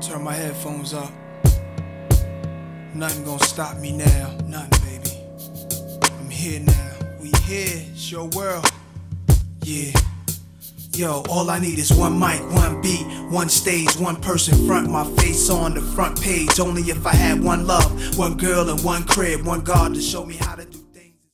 Turn my headphones up. Nothing gonna stop me now. Nothing, baby. I'm here now. We here. It's your world. Yeah. Yo, all I need is one mic, one beat, one stage, one person front, my face on the front page. Only if I had one love, one girl, and one crib, one God to show me how to do.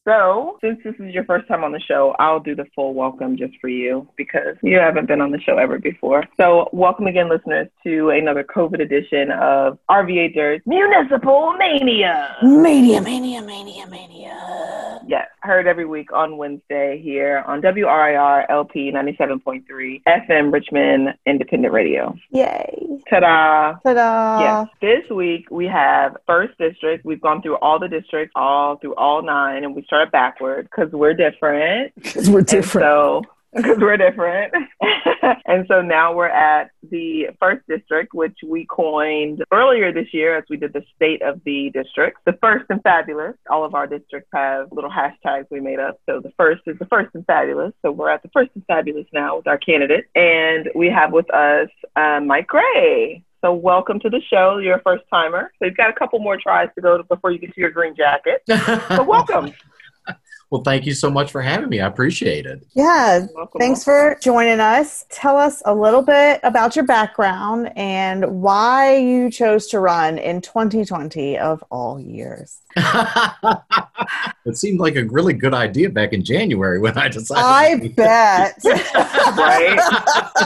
So, since this is your first time on the show, I'll do the full welcome just for you because you haven't been on the show ever before. So, welcome again, listeners, to another COVID edition of RVA Dirt's Municipal Mania. Mania, mania, mania, mania. Yes, heard every week on Wednesday here on WRIR LP 97.3 FM Richmond Independent Radio. Yay. Ta-da! Ta-da. Yes. This week we have first district. We've gone through all the districts, all through all nine, and we started backward because we're different. Because we're And different. so, because we're different. and so now we're at the first district, which we coined earlier this year as we did the state of the districts. The first and fabulous. All of our districts have little hashtags we made up. So the first is the first and fabulous. So we're at the first and fabulous now with our candidate. And we have with us uh, Mike Gray. So welcome to the show. You're a first timer. So you've got a couple more tries to go before you get to your green jacket. So welcome. Well, thank you so much for having me. I appreciate it. yeah. welcome Thanks for joining us. Tell us a little bit about your background and why you chose to run in 2020 of all years. it seemed like a really good idea back in January when I decided. I bet. right?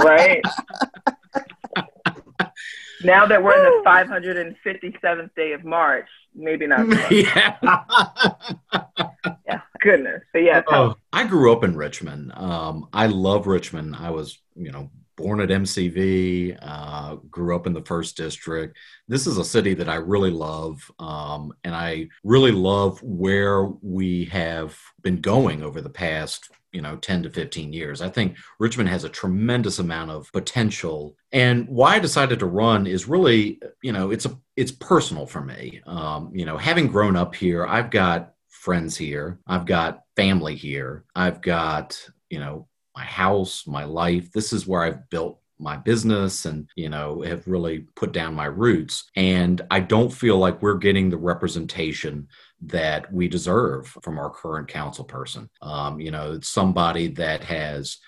right? Now that we're in the 557th day of March, maybe not. yeah. yeah, goodness. But yeah, Oh, I grew up in Richmond. Um, I love Richmond. I was, you know, born at MCV, uh, grew up in the first district. This is a city that I really love. Um, and I really love where we have been going over the past, you know, 10 to 15 years. I think Richmond has a tremendous amount of potential. And why I decided to run is really, you know, it's a, it's personal for me. Um, you know, having grown up here, I've got friends here. I've got family here. I've got, you know, my house, my life. This is where I've built my business and, you know, have really put down my roots. And I don't feel like we're getting the representation that we deserve from our current council person. Um, you know, somebody that has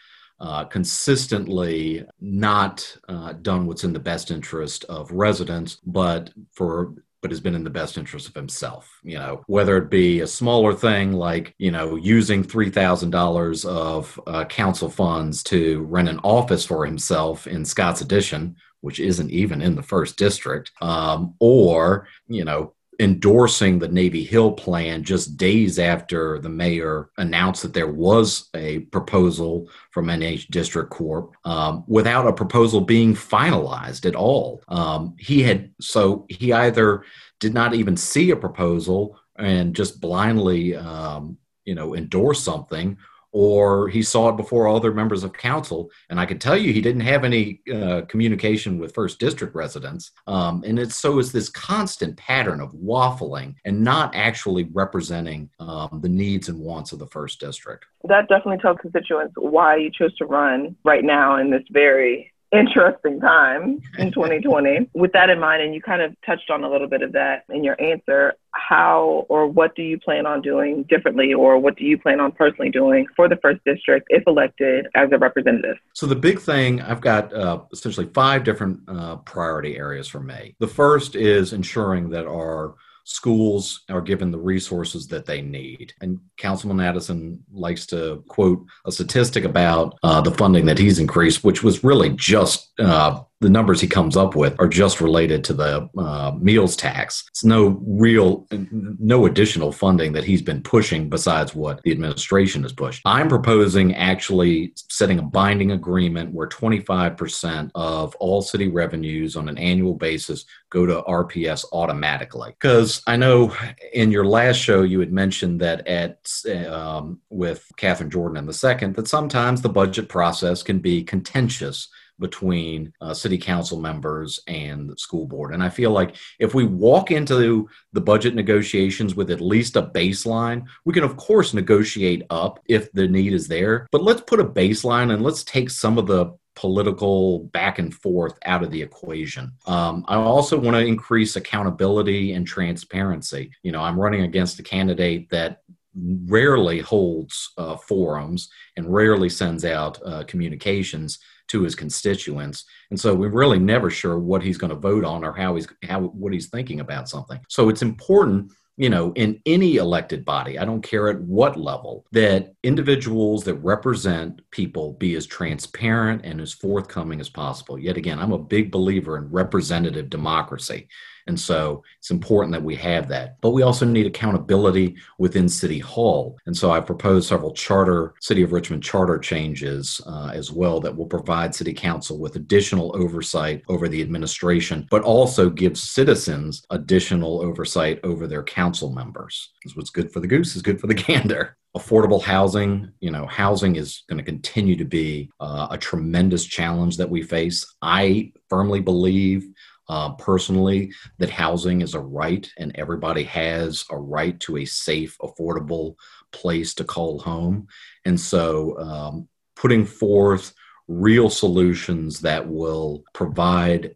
uh, consistently not uh, done what's in the best interest of residents, but for but has been in the best interest of himself. You know, whether it be a smaller thing like you know using three thousand dollars of uh, council funds to rent an office for himself in Scott's Addition, which isn't even in the first district, um, or you know endorsing the Navy Hill plan just days after the mayor announced that there was a proposal from NH District Corp um, without a proposal being finalized at all. Um, he had, so he either did not even see a proposal and just blindly, um, you know, endorse something. Or he saw it before other members of council, and I can tell you he didn't have any uh, communication with first district residents. Um, and it's so is this constant pattern of waffling and not actually representing um, the needs and wants of the first district. that definitely tells constituents why you chose to run right now in this very interesting time in 2020. With that in mind, and you kind of touched on a little bit of that in your answer, how or what do you plan on doing differently, or what do you plan on personally doing for the first district if elected as a representative? So the big thing, I've got uh, essentially five different uh, priority areas for me. The first is ensuring that our schools are given the resources that they need. And Councilman Addison likes to quote a statistic about uh, the funding that he's increased, which was really just uh, the numbers he comes up with are just related to the uh, meals tax. It's no real, no additional funding that he's been pushing besides what the administration has pushed. I'm proposing actually setting a binding agreement where 25% of all city revenues on an annual basis go to RPS automatically. Because I know in your last show you had mentioned that at um, with Catherine Jordan and the second that sometimes the budget process can be contentious between uh, city council members and the school board. And I feel like if we walk into the budget negotiations with at least a baseline, we can, of course, negotiate up if the need is there. But let's put a baseline and let's take some of the political back and forth out of the equation. Um, I also want to increase accountability and transparency. You know, I'm running against a candidate that rarely holds uh, forums and rarely sends out uh, communications to his constituents and so we're really never sure what he's going to vote on or how he's how what he's thinking about something so it's important you know, in any elected body, I don't care at what level, that individuals that represent people be as transparent and as forthcoming as possible. Yet again, I'm a big believer in representative democracy. And so it's important that we have that. But we also need accountability within City Hall. And so I proposed several charter, City of Richmond charter changes uh, as well that will provide City Council with additional oversight over the administration, but also give citizens additional oversight over their council members. Because what's good for the goose is good for the gander affordable housing you know housing is going to continue to be uh, a tremendous challenge that we face i firmly believe uh, personally that housing is a right and everybody has a right to a safe, affordable place to call home. And so um, putting forth real solutions that will provide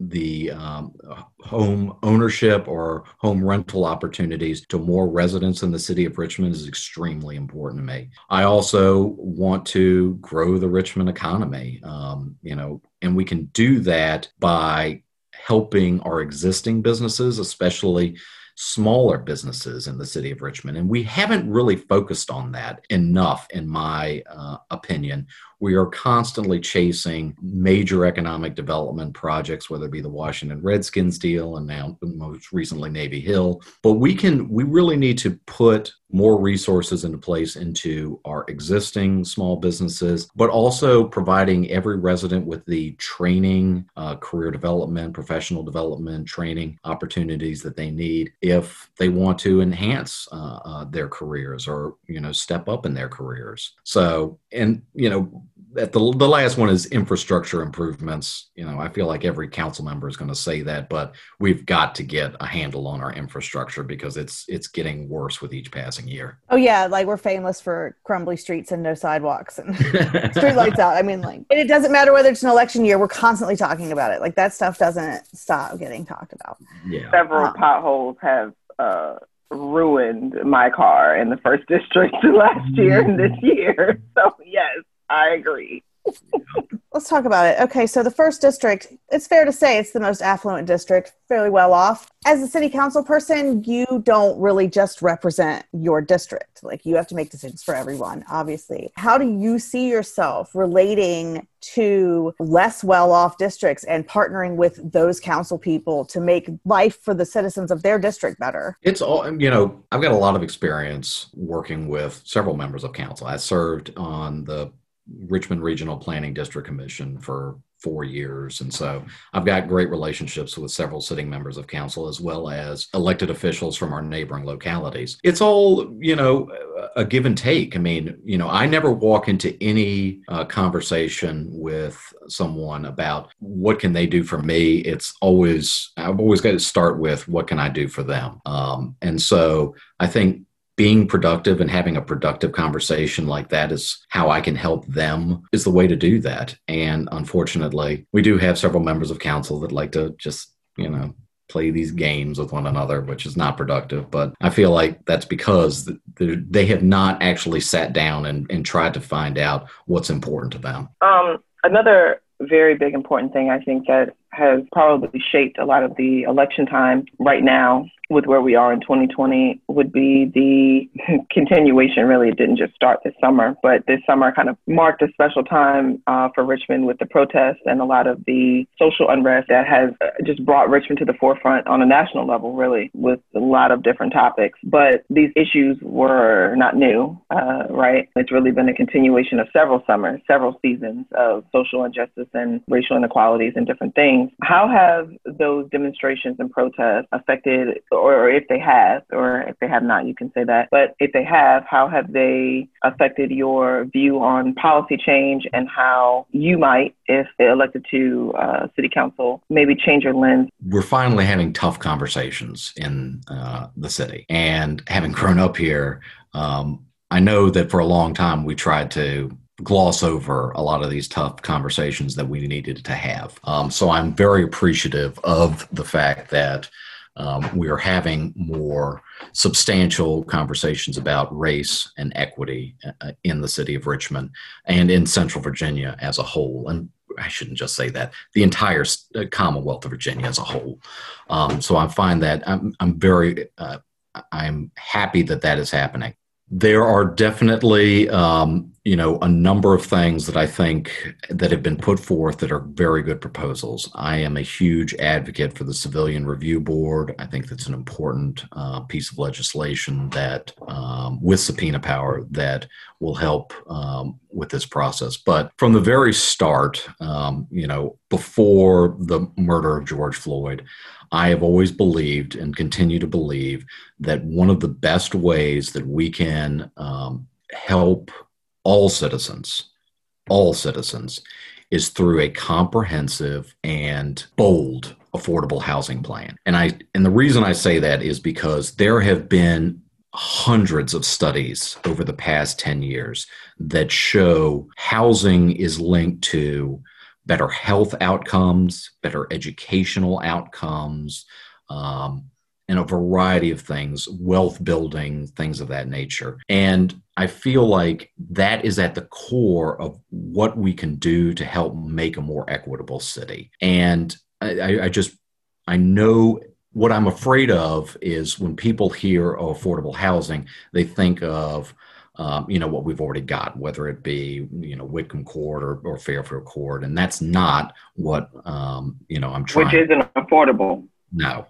the um, home ownership or home rental opportunities to more residents in the city of Richmond is extremely important to me. I also want to grow the Richmond economy, um, you know, and we can do that by helping our existing businesses, especially smaller businesses in the city of Richmond. And we haven't really focused on that enough, in my uh, opinion. We are constantly chasing major economic development projects, whether it be the Washington Redskins deal and now most recently Navy Hill. But we can, we really need to put more resources into place into our existing small businesses, but also providing every resident with the training, uh, career development, professional development, training opportunities that they need if they want to enhance uh, uh, their careers or you know step up in their careers. So, and you know, at the the last one is infrastructure improvements. You know, I feel like every council member is going to say that, but we've got to get a handle on our infrastructure because it's it's getting worse with each passing year. Oh yeah, like we're famous for crumbly streets and no sidewalks and street lights out. I mean, like it doesn't matter whether it's an election year, we're constantly talking about it. Like that stuff doesn't stop getting talked about. Yeah. Several um, potholes have uh ruined my car in the first district last year and this year. So yes, I agree. Let's talk about it. Okay, so the first district, it's fair to say it's the most affluent district, fairly well off. As a city council person, you don't really just represent your district. Like you have to make decisions for everyone, obviously. How do you see yourself relating to less well off districts and partnering with those council people to make life for the citizens of their district better? It's all, you know, I've got a lot of experience working with several members of council. I served on the Richmond Regional Planning District Commission for four years. And so I've got great relationships with several sitting members of council as well as elected officials from our neighboring localities. It's all, you know, a give and take. I mean, you know, I never walk into any uh, conversation with someone about what can they do for me. It's always, I've always got to start with what can I do for them. Um, and so I think being productive and having a productive conversation like that is how I can help them is the way to do that. And unfortunately, we do have several members of council that like to just, you know, play these games with one another, which is not productive. But I feel like that's because they have not actually sat down and, and tried to find out what's important to them. Um, another very big important thing I think that has probably shaped a lot of the election time right now with where we are in 2020 would be the continuation. Really, it didn't just start this summer, but this summer kind of marked a special time uh, for Richmond with the protests and a lot of the social unrest that has uh, just brought Richmond to the forefront on a national level, really, with a lot of different topics. But these issues were not new, uh, right? It's really been a continuation of several summers, several seasons of social injustice and racial inequalities and different things. How have those demonstrations and protests affected or if they have, or if they have not, you can say that. But if they have, how have they affected your view on policy change and how you might, if elected to uh, city council, maybe change your lens? We're finally having tough conversations in uh, the city. And having grown up here, um, I know that for a long time we tried to gloss over a lot of these tough conversations that we needed to have. Um, so I'm very appreciative of the fact that um, we are having more substantial conversations about race and equity uh, in the city of Richmond and in Central Virginia as a whole. And I shouldn't just say that the entire uh, Commonwealth of Virginia as a whole. Um, so I find that I'm, I'm very uh, I'm happy that that is happening. There are definitely, um, you know, a number of things that I think that have been put forth that are very good proposals. I am a huge advocate for the Civilian Review Board. I think that's an important uh, piece of legislation that, um, with subpoena power, that will help um, with this process. But from the very start, um, you know, before the murder of George Floyd, I have always believed and continue to believe that one of the best ways that we can um, help all citizens, all citizens, is through a comprehensive and bold affordable housing plan. And I and the reason I say that is because there have been hundreds of studies over the past 10 years that show housing is linked to better health outcomes, better educational outcomes, um, and a variety of things, wealth building, things of that nature. And I feel like that is at the core of what we can do to help make a more equitable city. And I, I just, I know what I'm afraid of is when people hear affordable housing, they think of um, you know, what we've already got, whether it be, you know, Whitcomb Court or, or Fairfield Court. And that's not what, um, you know, I'm trying. Which isn't affordable. No,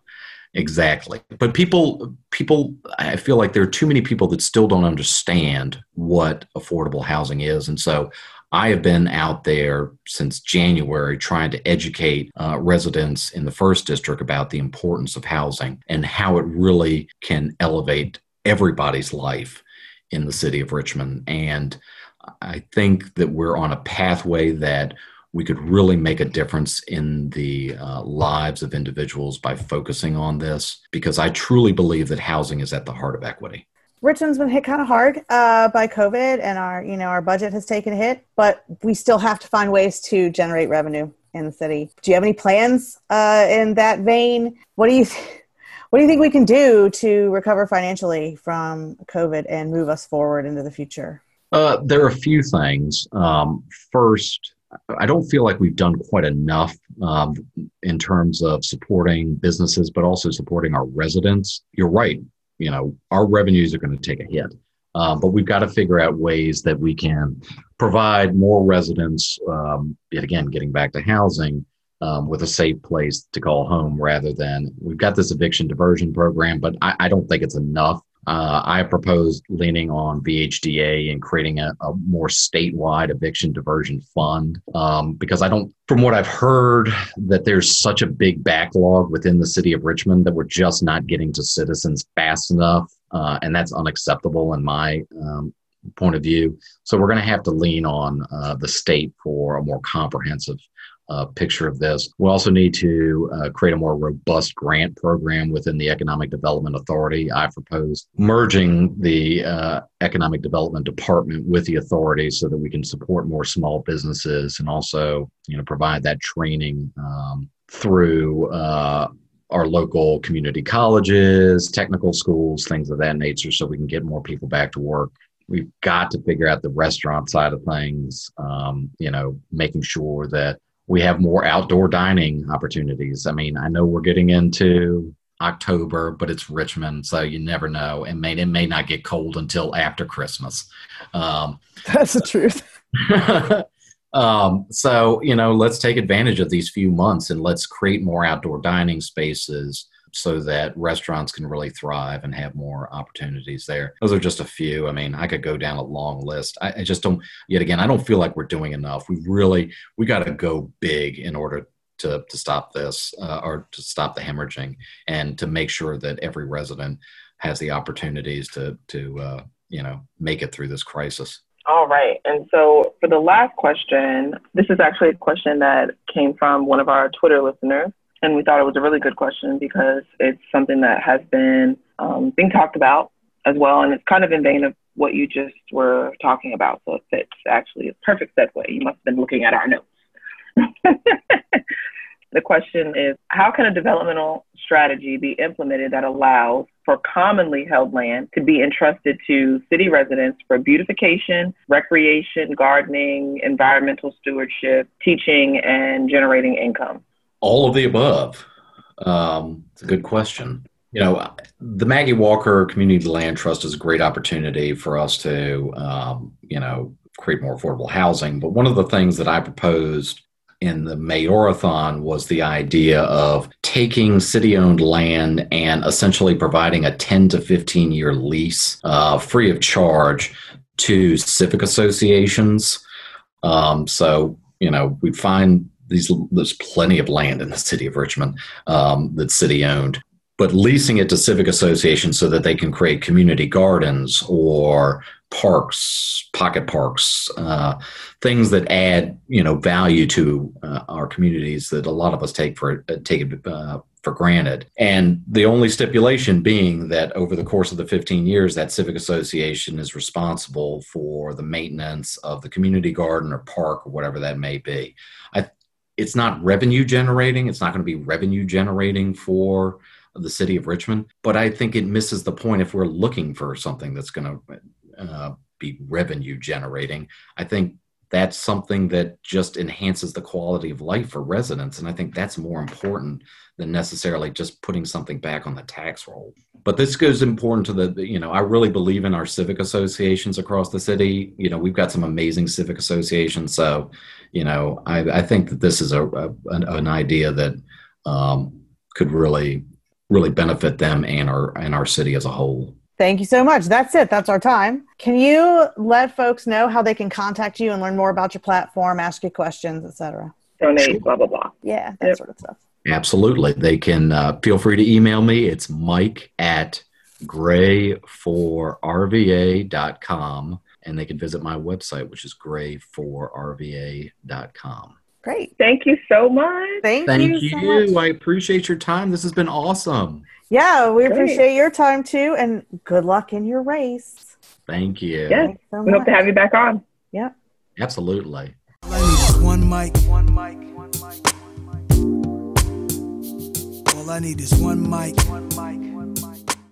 exactly. But people, people, I feel like there are too many people that still don't understand what affordable housing is. And so I have been out there since January trying to educate uh, residents in the first district about the importance of housing and how it really can elevate everybody's life in the city of Richmond. And I think that we're on a pathway that we could really make a difference in the uh, lives of individuals by focusing on this because I truly believe that housing is at the heart of equity. Richmond's been hit kind of hard uh, by COVID, and our you know our budget has taken a hit, but we still have to find ways to generate revenue in the city. Do you have any plans uh, in that vein? What do you? Th- what do you think we can do to recover financially from COVID and move us forward into the future? Uh, there are a few things. Um, first, I don't feel like we've done quite enough um, in terms of supporting businesses, but also supporting our residents. You're right. You know, our revenues are going to take a hit, um, but we've got to figure out ways that we can provide more residents. Um, yet again, getting back to housing, um, with a safe place to call home rather than we've got this eviction diversion program, but I, I don't think it's enough. Uh, I proposed leaning on VHDA and creating a, a more statewide eviction diversion fund um, because I don't, from what I've heard, that there's such a big backlog within the city of Richmond that we're just not getting to citizens fast enough. Uh, and that's unacceptable in my um, point of view. So we're going to have to lean on uh, the state for a more comprehensive uh, picture of this. We also need to uh, create a more robust grant program within the Economic Development Authority. I propose merging the uh, Economic Development Department with the authority so that we can support more small businesses and also, you know, provide that training um, through uh, our local community colleges, technical schools, things of that nature, so we can get more people back to work we've got to figure out the restaurant side of things um, you know making sure that we have more outdoor dining opportunities. I mean, I know we're getting into October, but it's Richmond, so you never know. It may it may not get cold until after Christmas. Um, That's the truth. um, so you know, let's take advantage of these few months and let's create more outdoor dining spaces so that restaurants can really thrive and have more opportunities there. Those are just a few. I mean, I could go down a long list. I, I just don't. Yet again, I don't feel like we're doing enough. We really we got to go big in order to to stop this uh, or to stop the hemorrhaging and to make sure that every resident has the opportunities to to uh, you know make it through this crisis. All right. And so for the last question, this is actually a question that came from one of our Twitter listeners. And we thought it was a really good question because it's something that has been um, being talked about as well. And it's kind of in vein of what you just were talking about. So it fits actually. a perfect segue. You must have been looking at our notes. the question is How can a developmental strategy be implemented that allows for commonly held land to be entrusted to city residents for beautification, recreation, gardening, environmental stewardship, teaching, and generating income? All of the above. Um, it's a good question. You know, the Maggie Walker Community Land Trust is a great opportunity for us to, um, you know, create more affordable housing. But one of the things that I proposed in the Mayorathon was the idea of taking city owned land and essentially providing a 10 to 15 year lease uh, free of charge to civic associations. Um, so, you know, we find these, there's plenty of land in the city of Richmond um, that's city owned but leasing it to civic associations so that they can create community gardens or parks, pocket parks, uh, things that add you know value to uh, our communities that a lot of us take for uh, take uh, for granted. And the only stipulation being that over the course of the 15 years, that civic association is responsible for the maintenance of the community garden or park or whatever that may be. I, it's not revenue generating. It's not going to be revenue generating for the city of Richmond, but I think it misses the point if we're looking for something that's going to uh, be revenue generating. I think that's something that just enhances the quality of life for residents. And I think that's more important than necessarily just putting something back on the tax roll. But this goes important to the, you know, I really believe in our civic associations across the city. You know, we've got some amazing civic associations. So, you know, I, I think that this is a, a an, an, idea that um, could really, really benefit them and our and our city as a whole. Thank you so much. That's it. That's our time. Can you let folks know how they can contact you and learn more about your platform, ask you questions, etc.? Donate, sure. blah blah blah. Yeah, that yep. sort of stuff. Absolutely. They can uh, feel free to email me. It's Mike at gray4rva.com and they can visit my website, which is gray4rva.com. Great. Thank you so much. Thank, Thank you. you. So I appreciate your time. This has been awesome. Yeah, we Great. appreciate your time too, and good luck in your race. Thank you. Yes, so we hope to have you back on. Yep. Absolutely. One mic, one mic, one mic, one mic. All I need is one mic, one mic.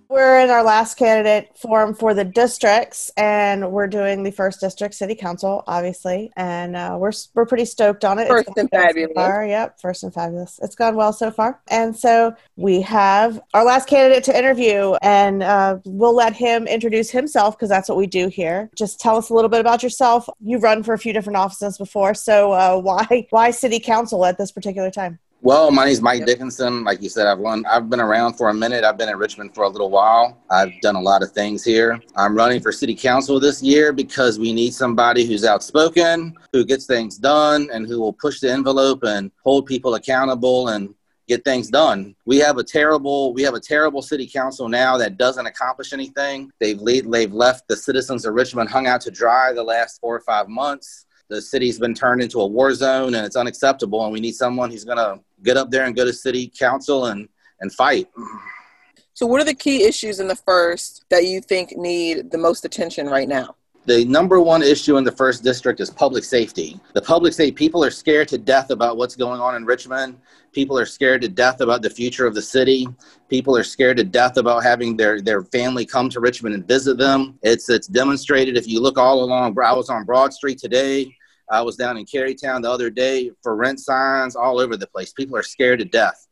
We're in our last candidate forum for the districts, and we're doing the first district city council, obviously, and uh, we're we're pretty stoked on it. First and fabulous. So. Yep, first and fabulous. It's gone well so far, and so we have our last candidate to interview, and uh, we'll let him introduce himself because that's what we do here. Just tell us a little bit about yourself. You've run for a few different offices before, so uh, why why city council at this particular time? Well, my name is Mike Dickinson. Like you said, I've run. I've been around for a minute. I've been in Richmond for a little while. I've done a lot of things here. I'm running for city council this year because we need somebody who's outspoken, who gets things done, and who will push the envelope and hold people accountable and get things done. We have a terrible we have a terrible city council now that doesn't accomplish anything. They've lead, they've left the citizens of Richmond hung out to dry the last 4 or 5 months the city's been turned into a war zone and it's unacceptable and we need someone who's going to get up there and go to city council and and fight so what are the key issues in the first that you think need the most attention right now the number one issue in the first district is public safety. The public safety people are scared to death about what's going on in Richmond. People are scared to death about the future of the city. People are scared to death about having their, their family come to Richmond and visit them. It's it's demonstrated if you look all along. I was on Broad Street today. I was down in Carytown the other day for rent signs all over the place. People are scared to death.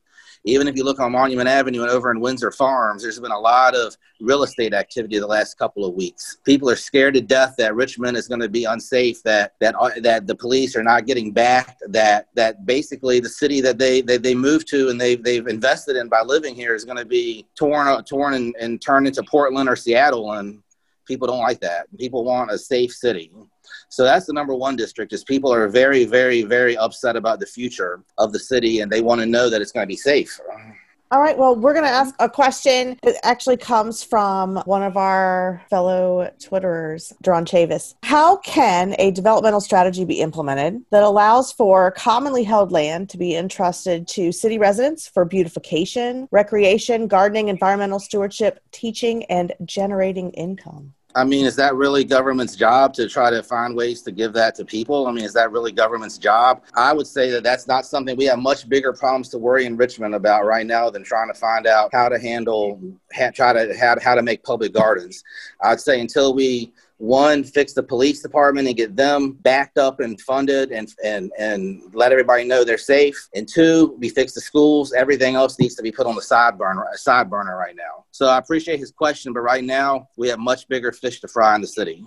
Even if you look on Monument Avenue and over in Windsor Farms, there's been a lot of real estate activity the last couple of weeks. People are scared to death that Richmond is going to be unsafe, that that uh, that the police are not getting back, that that basically the city that they they, they moved to and they've they've invested in by living here is going to be torn torn and, and turned into Portland or Seattle, and people don't like that. People want a safe city. So that's the number one district is people are very, very, very upset about the future of the city and they want to know that it's going to be safe. All right. Well, we're going to ask a question that actually comes from one of our fellow Twitterers, Duron Chavis. How can a developmental strategy be implemented that allows for commonly held land to be entrusted to city residents for beautification, recreation, gardening, environmental stewardship, teaching, and generating income? I mean, is that really government's job to try to find ways to give that to people? I mean, is that really government's job? I would say that that's not something we have much bigger problems to worry in Richmond about right now than trying to find out how to handle, ha- try to how, how to make public gardens. I'd say until we one fix the police department and get them backed up and funded and and and let everybody know they're safe. And two we fix the schools. Everything else needs to be put on the side burner side burner right now. So i appreciate his question but right now we have much bigger fish to fry in the city.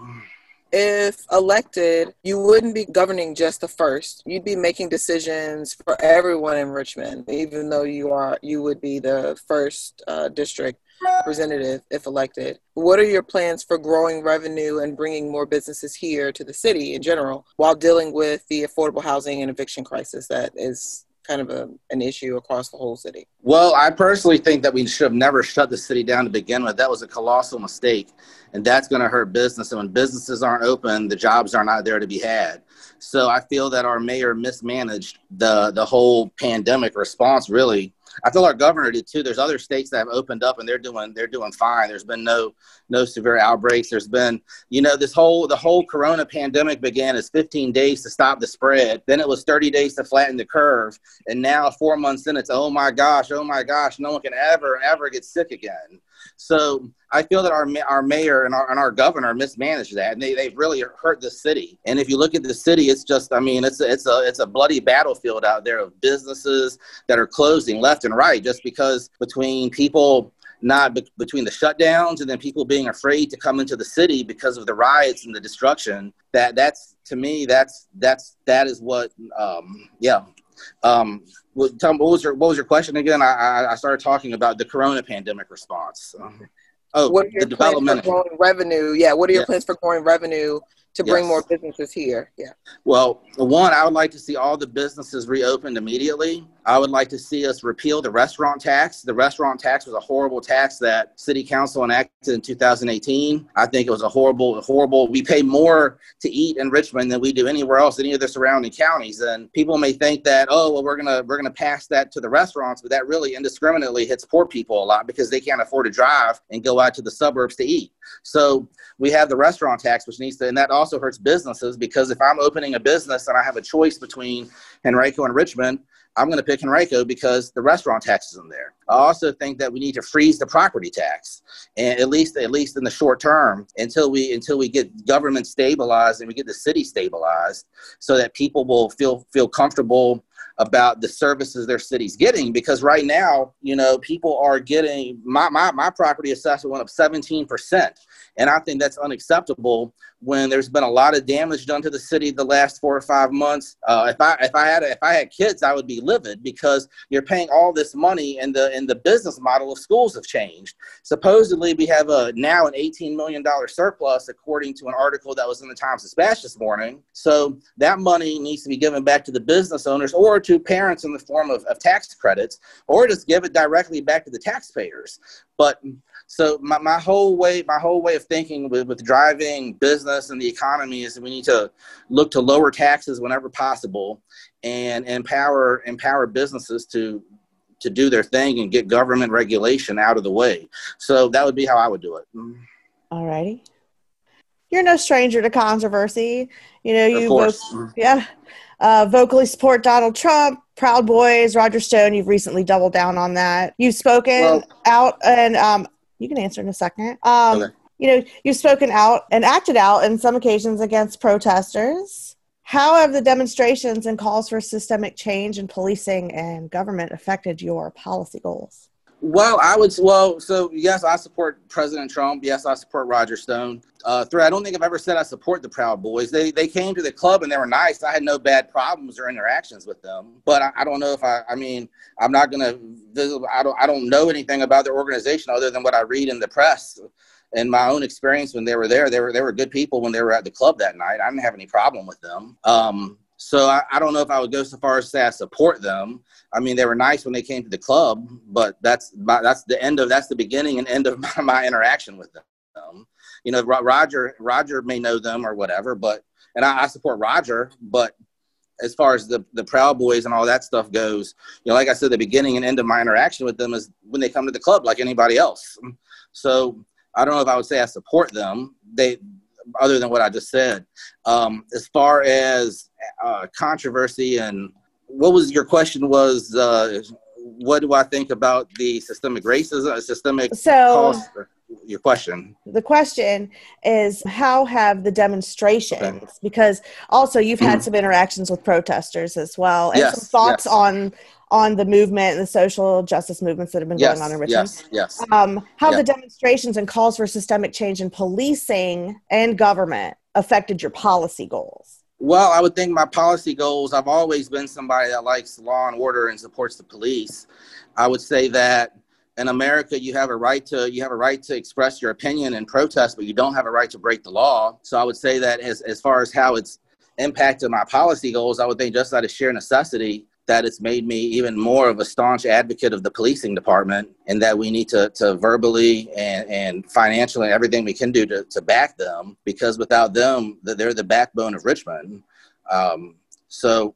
If elected, you wouldn't be governing just the first. You'd be making decisions for everyone in Richmond, even though you are you would be the first uh, district representative if elected. What are your plans for growing revenue and bringing more businesses here to the city in general while dealing with the affordable housing and eviction crisis that is kind of a, an issue across the whole city? Well, I personally think that we should have never shut the city down to begin with. That was a colossal mistake, and that's going to hurt business. And when businesses aren't open, the jobs are not there to be had. So I feel that our mayor mismanaged the the whole pandemic response really I feel our governor did too. There's other states that have opened up and they're doing they're doing fine. There's been no no severe outbreaks. There's been you know this whole the whole Corona pandemic began as 15 days to stop the spread. Then it was 30 days to flatten the curve, and now four months in, it's oh my gosh, oh my gosh, no one can ever ever get sick again. So I feel that our our mayor and our, and our governor mismanaged that, and they they've really hurt the city. And if you look at the city, it's just I mean it's a, it's a it's a bloody battlefield out there of businesses that are closing left and right just because between people not be- between the shutdowns and then people being afraid to come into the city because of the riots and the destruction that that's to me that's that's that is what um yeah um what, Tom, what was your what was your question again I, I started talking about the corona pandemic response um, oh what are your the development growing revenue yeah what are your plans for growing revenue to bring yes. more businesses here. Yeah. Well, one, I would like to see all the businesses reopened immediately. I would like to see us repeal the restaurant tax. The restaurant tax was a horrible tax that City Council enacted in 2018. I think it was a horrible, horrible. We pay more to eat in Richmond than we do anywhere else, in any of the surrounding counties. And people may think that, oh, well, we're gonna we're gonna pass that to the restaurants, but that really indiscriminately hits poor people a lot because they can't afford to drive and go out to the suburbs to eat. So we have the restaurant tax, which needs to, and that also hurts businesses because if I'm opening a business and I have a choice between Henrico and Richmond, I'm going to pick Henrico because the restaurant tax isn't there. I also think that we need to freeze the property tax, and at least at least in the short term, until we until we get government stabilized and we get the city stabilized, so that people will feel feel comfortable about the services their city's getting because right now you know people are getting my, my, my property assessment went up 17% and i think that's unacceptable when there's been a lot of damage done to the city the last four or five months uh, if i if i had if i had kids i would be livid because you're paying all this money and the and the business model of schools have changed supposedly we have a now an 18 million dollar surplus according to an article that was in the times dispatch this morning so that money needs to be given back to the business owners or to parents in the form of, of tax credits or just give it directly back to the taxpayers. But so my, my whole way my whole way of thinking with, with driving business and the economy is we need to look to lower taxes whenever possible and empower empower businesses to to do their thing and get government regulation out of the way. So that would be how I would do it. All righty. You're no stranger to controversy. You know, you both, yeah uh, vocally support Donald Trump, Proud Boys, Roger Stone. You've recently doubled down on that. You've spoken well, out, and um, you can answer in a second. Um, okay. You know, you've spoken out and acted out in some occasions against protesters. How have the demonstrations and calls for systemic change in policing and government affected your policy goals? Well, I would. Well, so yes, I support President Trump. Yes, I support Roger Stone. Uh, three, I don't think I've ever said I support the Proud Boys. They they came to the club and they were nice. I had no bad problems or interactions with them. But I, I don't know if I. I mean, I'm not gonna. I don't. I don't know anything about their organization other than what I read in the press. And my own experience when they were there, they were they were good people when they were at the club that night. I didn't have any problem with them. Um, so I, I, don't know if I would go so far as to say I support them. I mean, they were nice when they came to the club, but that's my, that's the end of that's the beginning and end of my, my interaction with them. You know, Roger Roger may know them or whatever, but and I, I support Roger, but as far as the the Proud Boys and all that stuff goes, you know, like I said, the beginning and end of my interaction with them is when they come to the club, like anybody else. So I don't know if I would say I support them. They, other than what I just said. Um, as far as uh, controversy and what was your question was uh, what do I think about the systemic racism, systemic so cost? your question the question is how have the demonstrations okay. because also you've had some interactions with protesters as well and yes, some thoughts yes. on on the movement and the social justice movements that have been yes, going on in Richmond. Yes, yes. Um, how the demonstrations and calls for systemic change in policing and government affected your policy goals? Well, I would think my policy goals, I've always been somebody that likes law and order and supports the police. I would say that in America, you have a right to you have a right to express your opinion and protest, but you don't have a right to break the law. So I would say that as as far as how it's impacted my policy goals, I would think just out of sheer necessity that it's made me even more of a staunch advocate of the policing department and that we need to, to verbally and, and financially everything we can do to, to back them because without them they're the backbone of richmond. Um, so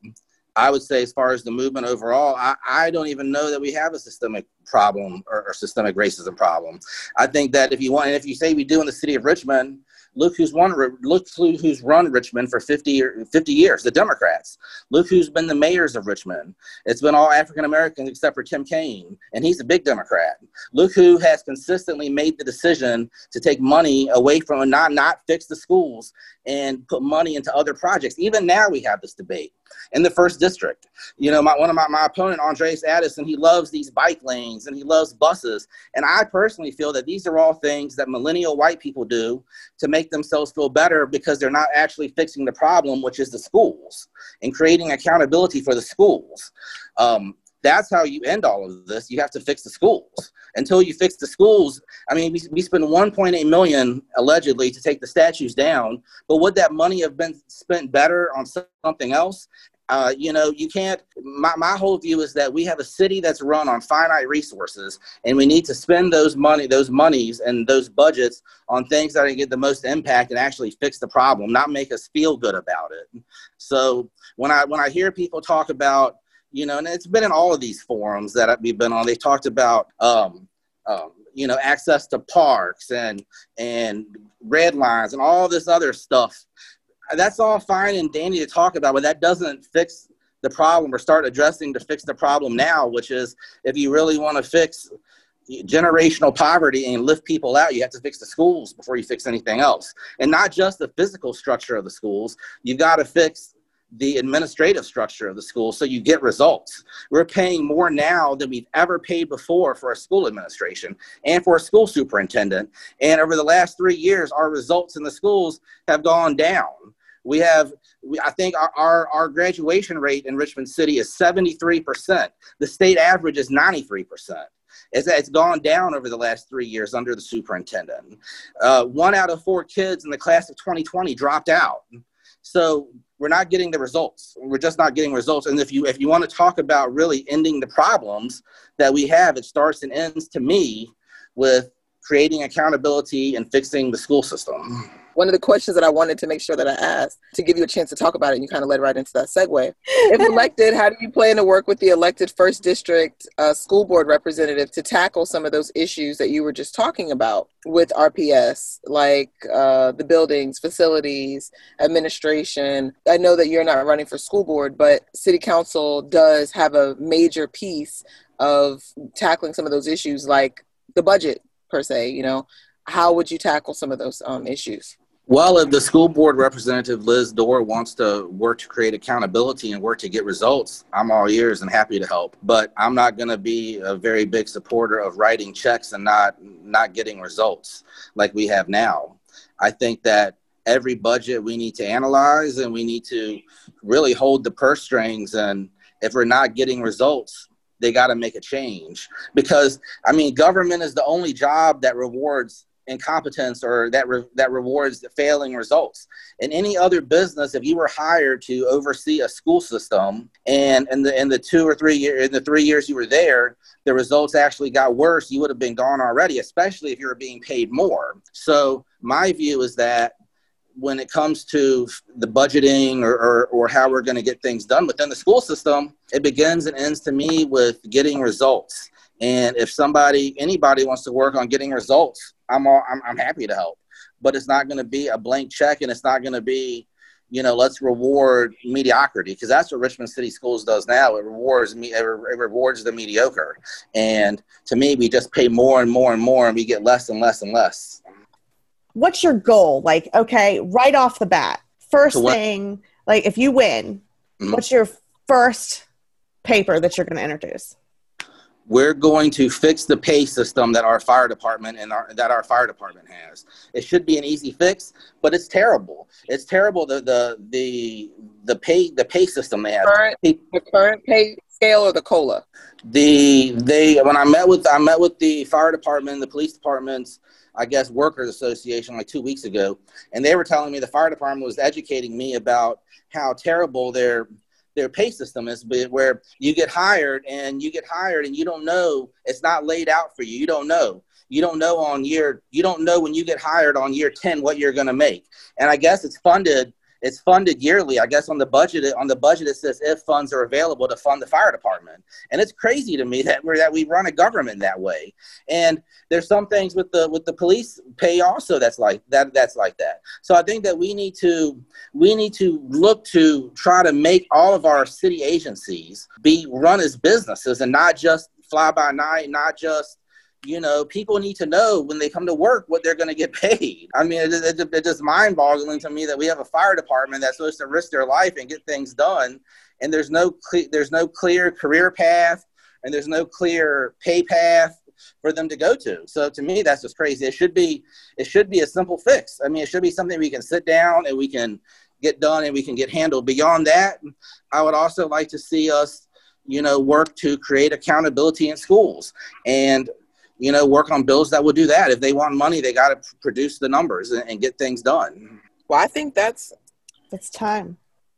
i would say as far as the movement overall I, I don't even know that we have a systemic problem or, or systemic racism problem. I think that if you want and if you say we do in the city of richmond Look who's won. Look who's run Richmond for 50, 50 years. The Democrats. Look who's been the mayors of Richmond. It's been all African Americans except for Tim Kaine, and he's a big Democrat. Look who has consistently made the decision to take money away from not not fix the schools and put money into other projects. Even now, we have this debate in the first district. You know, my, one of my, my opponent, Andreas Addison, he loves these bike lanes and he loves buses. And I personally feel that these are all things that millennial white people do to make themselves feel better because they're not actually fixing the problem, which is the schools and creating accountability for the schools. Um, that's how you end all of this. You have to fix the schools. Until you fix the schools, I mean, we, we spend 1.8 million allegedly to take the statues down, but would that money have been spent better on something else? Uh, you know, you can't. My, my whole view is that we have a city that's run on finite resources, and we need to spend those money, those monies, and those budgets on things that are get the most impact and actually fix the problem, not make us feel good about it. So when I when I hear people talk about you know, and it's been in all of these forums that we've been on. They talked about, um, um, you know, access to parks and and red lines and all this other stuff. That's all fine and dandy to talk about, but that doesn't fix the problem or start addressing to fix the problem now, which is if you really want to fix generational poverty and lift people out, you have to fix the schools before you fix anything else. And not just the physical structure of the schools, you've got to fix the administrative structure of the school so you get results. We're paying more now than we've ever paid before for a school administration and for a school superintendent. And over the last three years, our results in the schools have gone down. We have, we, I think our, our, our, graduation rate in Richmond City is 73%. The state average is 93%. It's, it's gone down over the last three years under the superintendent. Uh, one out of four kids in the class of 2020 dropped out. So we're not getting the results. We're just not getting results. And if you if you want to talk about really ending the problems that we have, it starts and ends to me with creating accountability and fixing the school system one of the questions that I wanted to make sure that I asked to give you a chance to talk about it, and you kind of led right into that segue. If elected, how do you plan to work with the elected first district uh, school board representative to tackle some of those issues that you were just talking about with RPS, like uh, the buildings, facilities, administration? I know that you're not running for school board, but city council does have a major piece of tackling some of those issues, like the budget per se. You know, how would you tackle some of those um, issues? Well, if the school board representative Liz Doerr wants to work to create accountability and work to get results, I'm all ears and happy to help. But I'm not going to be a very big supporter of writing checks and not not getting results like we have now. I think that every budget we need to analyze and we need to really hold the purse strings and if we're not getting results they got to make a change because i mean government is the only job that rewards incompetence or that re- that rewards the failing results. In any other business, if you were hired to oversee a school system and in the in the two or three year in the three years you were there, the results actually got worse, you would have been gone already, especially if you were being paid more. So my view is that when it comes to the budgeting or, or, or how we're going to get things done within the school system, it begins and ends to me with getting results. And if somebody, anybody wants to work on getting results, I'm all, I'm, I'm happy to help. But it's not going to be a blank check, and it's not going to be, you know, let's reward mediocrity because that's what Richmond City Schools does now. It rewards me, it rewards the mediocre, and to me, we just pay more and more and more, and we get less and less and less. What's your goal? Like, okay, right off the bat, first thing, like if you win, mm-hmm. what's your first paper that you're going to introduce? We're going to fix the pay system that our fire department and our, that our fire department has. It should be an easy fix, but it's terrible. It's terrible the the the the pay the pay system they have. Current, the current pay scale or the cola. The they when I met with I met with the fire department, the police departments, I guess workers association like two weeks ago, and they were telling me the fire department was educating me about how terrible their their pay system is where you get hired and you get hired and you don't know it's not laid out for you. You don't know. You don't know on year you don't know when you get hired on year 10 what you're going to make. And i guess it's funded it's funded yearly. I guess on the budget, on the budget it says if funds are available to fund the fire department, and it's crazy to me that we that we run a government that way. And there's some things with the with the police pay also that's like that that's like that. So I think that we need to we need to look to try to make all of our city agencies be run as businesses and not just fly by night, not just you know, people need to know when they come to work what they're going to get paid. I mean, it, it, it's just mind boggling to me that we have a fire department that's supposed to risk their life and get things done. And there's no, there's no clear career path and there's no clear pay path for them to go to. So to me, that's just crazy. It should be, it should be a simple fix. I mean, it should be something we can sit down and we can get done and we can get handled. Beyond that, I would also like to see us you know, work to create accountability in schools. And you know, work on bills that will do that. If they want money, they got to produce the numbers and, and, get things done. Well, I think that's it's time.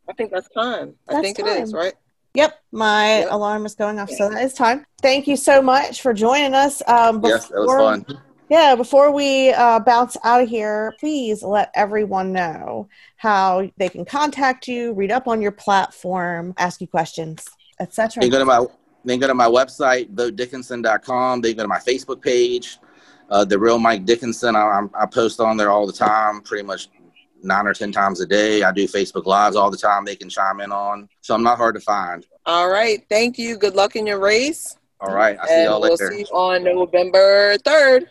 I think that's time. That's I think time. it is right. Yep, my yep. alarm is going off, so that is time. Thank you so much for joining us. Um, before, yes, that was fun. Yeah, before we uh, bounce out of here, please let everyone know how they can contact you, read up on your platform, ask you questions, etc. You go to my they go to my website, votedickinson.com. They go to my Facebook page, uh, The Real Mike Dickinson. I, I post on there all the time, pretty much nine or 10 times a day. I do Facebook Lives all the time they can chime in on. So I'm not hard to find. All right. Thank you. Good luck in your race. All right. I'll see y'all later. we'll see you on November 3rd.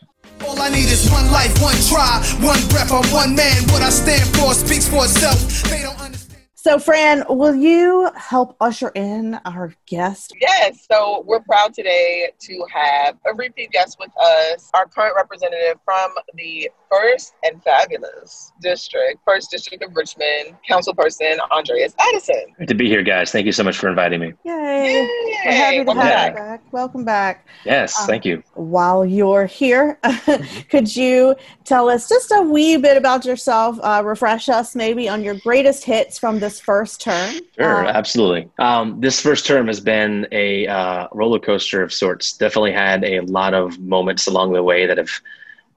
All I need is one life, one try, one breath. I'm one man. What I stand for speaks for itself. They don't understand. So, Fran, will you help usher in our guest? Yes. So, we're proud today to have a repeat guest with us, our current representative from the First and Fabulous District, First District of Richmond, Councilperson Andreas Addison. Great to be here, guys. Thank you so much for inviting me. Yay. Yay. We're happy to Welcome have you back. Welcome back. Yes, um, thank you. While you're here, could you tell us just a wee bit about yourself, uh, refresh us maybe on your greatest hits from this first term? Sure, um, absolutely. Um, this first term has been a uh, roller coaster of sorts. Definitely had a lot of moments along the way that have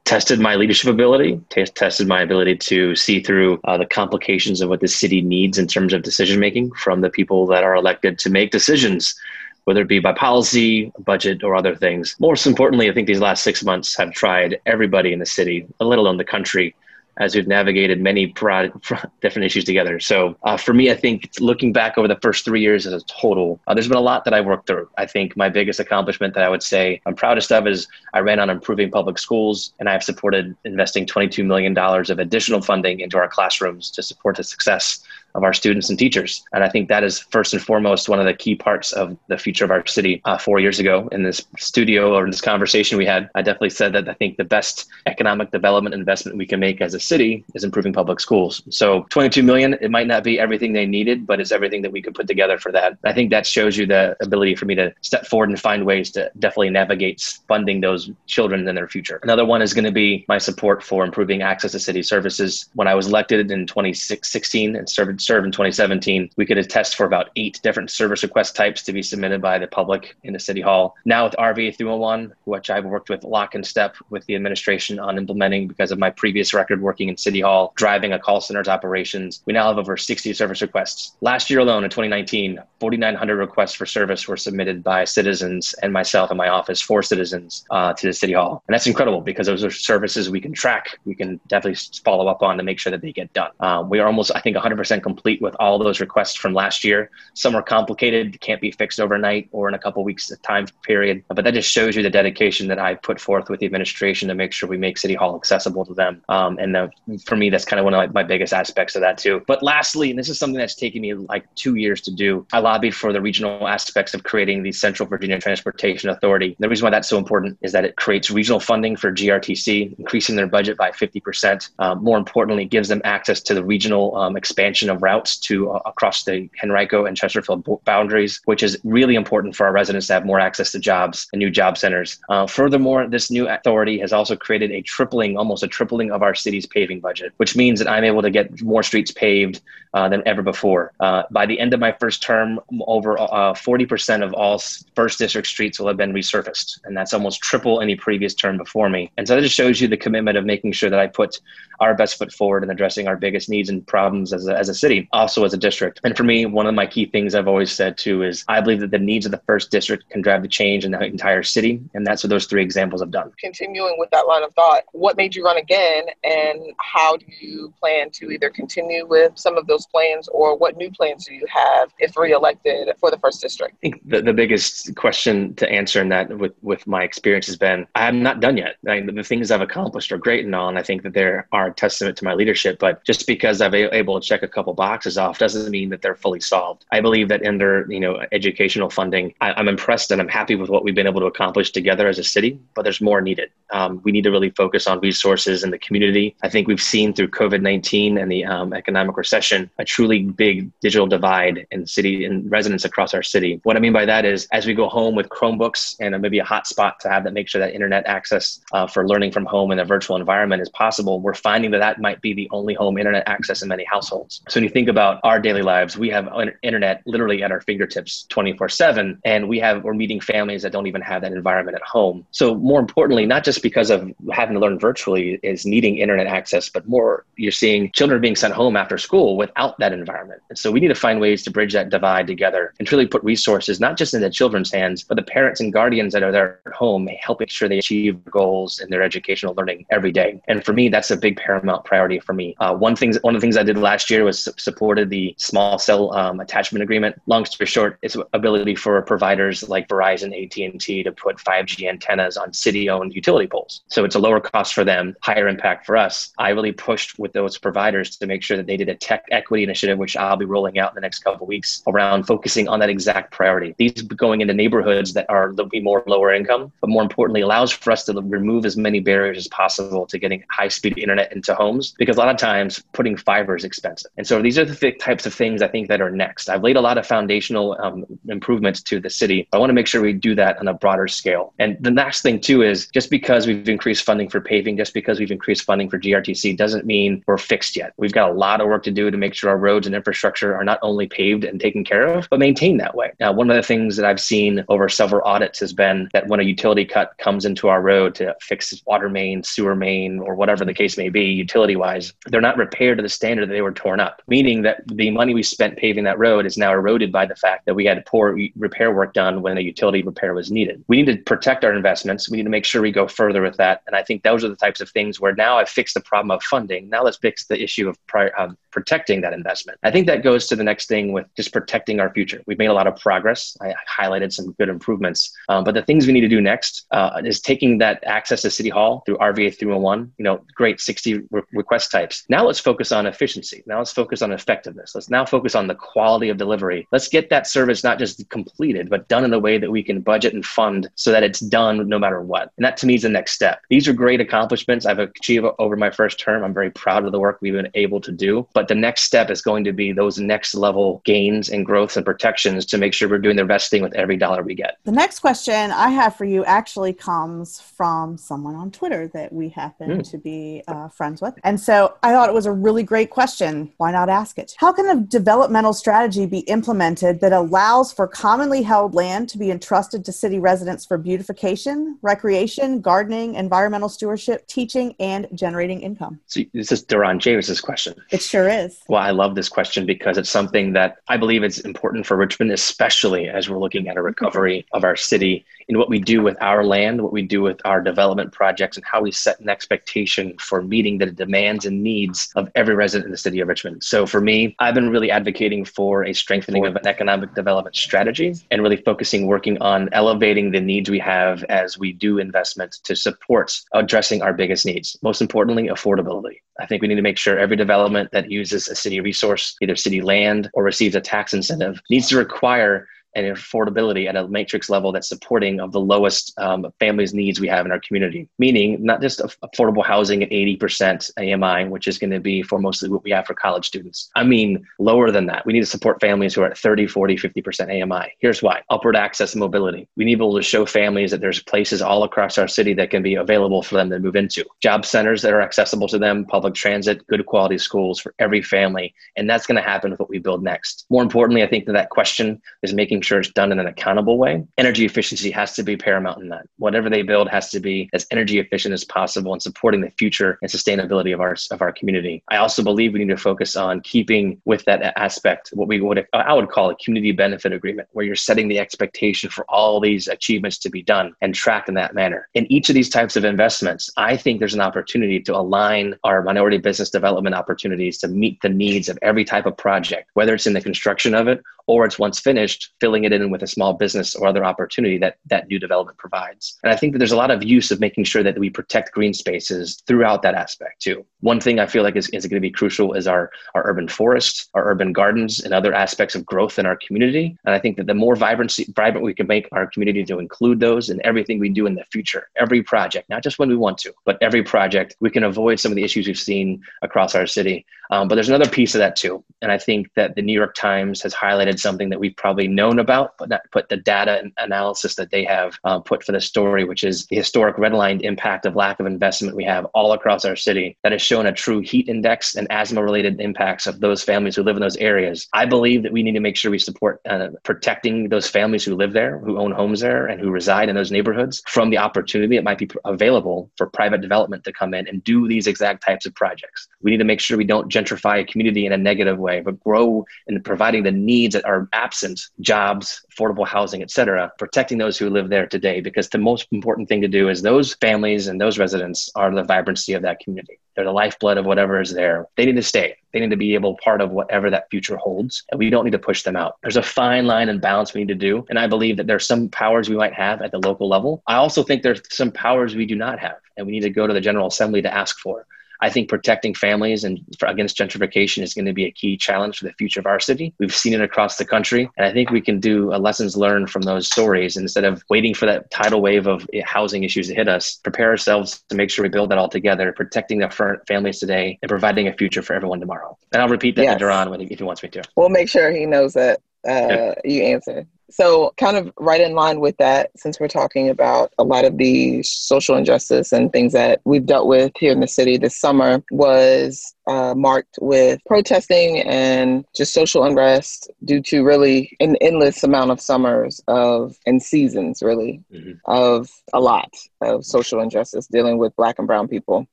tested my leadership ability, t- tested my ability to see through uh, the complications of what the city needs in terms of decision making from the people that are elected to make decisions, whether it be by policy, budget, or other things. Most importantly, I think these last six months have tried everybody in the city, let alone the country, as we've navigated many different issues together. So uh, for me, I think looking back over the first three years as a total, uh, there's been a lot that I worked through. I think my biggest accomplishment that I would say I'm proudest of is I ran on improving public schools, and I have supported investing $22 million of additional funding into our classrooms to support the success of our students and teachers. And I think that is first and foremost one of the key parts of the future of our city. Uh, four years ago, in this studio or in this conversation we had, I definitely said that I think the best economic development investment we can make as a city is improving public schools. So 22 million, it might not be everything they needed, but it's everything that we could put together for that. I think that shows you the ability for me to step forward and find ways to definitely navigate funding those children in their future. Another one is going to be my support for improving access to city services. When I was elected in 2016 and served served in 2017, we could attest for about eight different service request types to be submitted by the public in the city hall. Now with RVA 301, which I've worked with lock and step with the administration on implementing because of my previous record working in city hall, driving a call center's operations, we now have over 60 service requests. Last year alone in 2019, 4,900 requests for service were submitted by citizens and myself and my office for citizens uh, to the city hall. And that's incredible because those are services we can track, we can definitely follow up on to make sure that they get done. Um, we are almost, I think, 100% complete with all those requests from last year. Some are complicated, can't be fixed overnight or in a couple weeks time period, but that just shows you the dedication that I put forth with the administration to make sure we make City Hall accessible to them. Um, and the, for me, that's kind of one of my, my biggest aspects of that too. But lastly, and this is something that's taken me like two years to do, I lobbied for the regional aspects of creating the Central Virginia Transportation Authority. The reason why that's so important is that it creates regional funding for GRTC, increasing their budget by 50%. Uh, more importantly, gives them access to the regional um, expansion of routes to uh, across the Henrico and Chesterfield boundaries, which is really important for our residents to have more access to jobs and new job centers. Uh, furthermore, this new authority has also created a tripling, almost a tripling of our city's paving budget, which means that I'm able to get more streets paved uh, than ever before. Uh, by the end of my first term, over 40% uh, of all first district streets will have been resurfaced, and that's almost triple any previous term before me. And so that just shows you the commitment of making sure that I put our best foot forward in addressing our biggest needs and problems as a, as a city, also as a district. And for me, one of my key things I've always said too is I believe that the needs of the first district can drive the change in the entire city. And that's what those three examples have done. Continuing with that line of thought, what made you run again and how do you plan to either continue with some of those plans or what new plans do you have if reelected for the first district? I think the, the biggest question to answer in that with, with my experience has been I am not done yet. I mean, the things I've accomplished are great and all, and I think that there are a testament to my leadership. But just because I've been able to check a couple boxes off doesn't mean that they're fully solved. I believe that under you know educational funding, I, am I'm impressed and I'm happy with what we've been able to accomplish together as a city. But there's more needed. Um, we need to really focus on resources in the community. I think we've seen through COVID 19 and the um, economic recession a truly big digital divide in city and residents across our city. What I mean by that is as we go home with Chromebooks and maybe a hotspot to have that make sure that internet access uh, for learning from home in a virtual environment is possible, we're finding that that might be the only home internet access in many households. So you think about our daily lives, we have internet literally at our fingertips 24 7, and we have, we're meeting families that don't even have that environment at home. So more importantly, not just because of having to learn virtually is needing internet access, but more you're seeing children being sent home after school without that environment. And so we need to find ways to bridge that divide together and truly put resources, not just in the children's hands, but the parents and guardians that are there at home, helping sure they achieve goals in their educational learning every day. And for me, that's a big paramount priority for me. Uh, one thing, one of the things I did last year was supported the small cell um, attachment agreement. Long story short, it's ability for providers like Verizon, AT&T to put 5G antennas on city-owned utility poles. So it's a lower cost for them, higher impact for us. I really pushed with those providers to make sure that they did a tech equity initiative, which I'll be rolling out in the next couple weeks, around focusing on that exact priority. These going into neighborhoods that are be more lower income, but more importantly, allows for us to remove as many barriers as possible to getting high-speed internet into homes. Because a lot of times, putting fiber is expensive, and so these are the types of things I think that are next. I've laid a lot of foundational um, improvements to the city. I want to make sure we do that on a broader scale. And the next thing too is just because we've increased funding for paving, just because we've increased funding for GRTC doesn't mean we're fixed yet. We've got a lot of work to do to make sure our roads and infrastructure are not only paved and taken care of, but maintained that way. Now, one of the things that I've seen over several audits has been that when a utility cut comes into our road to fix water main, sewer main, or whatever the case may be, utility wise, they're not repaired to the standard that they were torn up, that the money we spent paving that road is now eroded by the fact that we had poor repair work done when a utility repair was needed. We need to protect our investments. We need to make sure we go further with that. And I think those are the types of things where now I've fixed the problem of funding. Now let's fix the issue of prior, um, protecting that investment. I think that goes to the next thing with just protecting our future. We've made a lot of progress. I highlighted some good improvements, um, but the things we need to do next uh, is taking that access to City Hall through RVA 301. You know, great 60 re- request types. Now let's focus on efficiency. Now let's focus on effectiveness. Let's now focus on the quality of delivery. Let's get that service not just completed, but done in a way that we can budget and fund so that it's done no matter what. And that to me is the next step. These are great accomplishments I've achieved over my first term. I'm very proud of the work we've been able to do. But the next step is going to be those next level gains and growth and protections to make sure we're doing the best thing with every dollar we get. The next question I have for you actually comes from someone on Twitter that we happen mm. to be uh, friends with. And so I thought it was a really great question. Why not basket. How can a developmental strategy be implemented that allows for commonly held land to be entrusted to city residents for beautification, recreation, gardening, environmental stewardship, teaching, and generating income? So this is Duron Chavis's question. It sure is. Well, I love this question because it's something that I believe it's important for Richmond, especially as we're looking at a recovery of our city in what we do with our land, what we do with our development projects, and how we set an expectation for meeting the demands and needs of every resident in the city of Richmond. So for me, I've been really advocating for a strengthening of an economic development strategy and really focusing, working on elevating the needs we have as we do investment to support addressing our biggest needs. Most importantly, affordability. I think we need to make sure every development that uses a city resource, either city land or receives a tax incentive, needs to require and affordability at a matrix level that's supporting of the lowest um, families' needs we have in our community. Meaning, not just affordable housing at 80% AMI, which is going to be for mostly what we have for college students. I mean, lower than that. We need to support families who are at 30, 40, 50% AMI. Here's why upward access and mobility. We need to be able to show families that there's places all across our city that can be available for them to move into, job centers that are accessible to them, public transit, good quality schools for every family. And that's going to happen with what we build next. More importantly, I think that that question is making sure it's done in an accountable way. Energy efficiency has to be paramount in that. Whatever they build has to be as energy efficient as possible and supporting the future and sustainability of our of our community. I also believe we need to focus on keeping with that aspect what we would I would call a community benefit agreement, where you're setting the expectation for all these achievements to be done and tracked in that manner. In each of these types of investments, I think there's an opportunity to align our minority business development opportunities to meet the needs of every type of project, whether it's in the construction of it or it's once finished, filling it in with a small business or other opportunity that that new development provides. And I think that there's a lot of use of making sure that we protect green spaces throughout that aspect too. One thing I feel like is, is going to be crucial is our, our urban forests, our urban gardens, and other aspects of growth in our community. And I think that the more vibrancy, vibrant we can make our community to include those in everything we do in the future, every project, not just when we want to, but every project, we can avoid some of the issues we've seen across our city. Um, but there's another piece of that too. And I think that the New York Times has highlighted something that we've probably known about, but not put the data and analysis that they have um, put for the story, which is the historic redlined impact of lack of investment we have all across our city that has shown a true heat index and asthma related impacts of those families who live in those areas. I believe that we need to make sure we support uh, protecting those families who live there, who own homes there, and who reside in those neighborhoods from the opportunity that might be available for private development to come in and do these exact types of projects. We need to make sure we don't gentrify a community in a negative way, but grow in providing the needs that are absent jobs, affordable housing, et cetera, protecting those who live there today. Because the most important thing to do is those families and those residents are the vibrancy of that community. They're the lifeblood of whatever is there. They need to stay. They need to be able part of whatever that future holds. And we don't need to push them out. There's a fine line and balance we need to do. And I believe that there's some powers we might have at the local level. I also think there's some powers we do not have. And we need to go to the General Assembly to ask for. I think protecting families and against gentrification is going to be a key challenge for the future of our city. We've seen it across the country, and I think we can do a lessons learned from those stories instead of waiting for that tidal wave of housing issues to hit us. Prepare ourselves to make sure we build that all together, protecting the families today and providing a future for everyone tomorrow. And I'll repeat that yes. to Duron if he wants me to. We'll make sure he knows that uh, yep. you answer. So, kind of right in line with that, since we're talking about a lot of the social injustice and things that we've dealt with here in the city this summer, was uh, marked with protesting and just social unrest due to really an endless amount of summers of and seasons, really, mm-hmm. of a lot of social injustice dealing with Black and Brown people.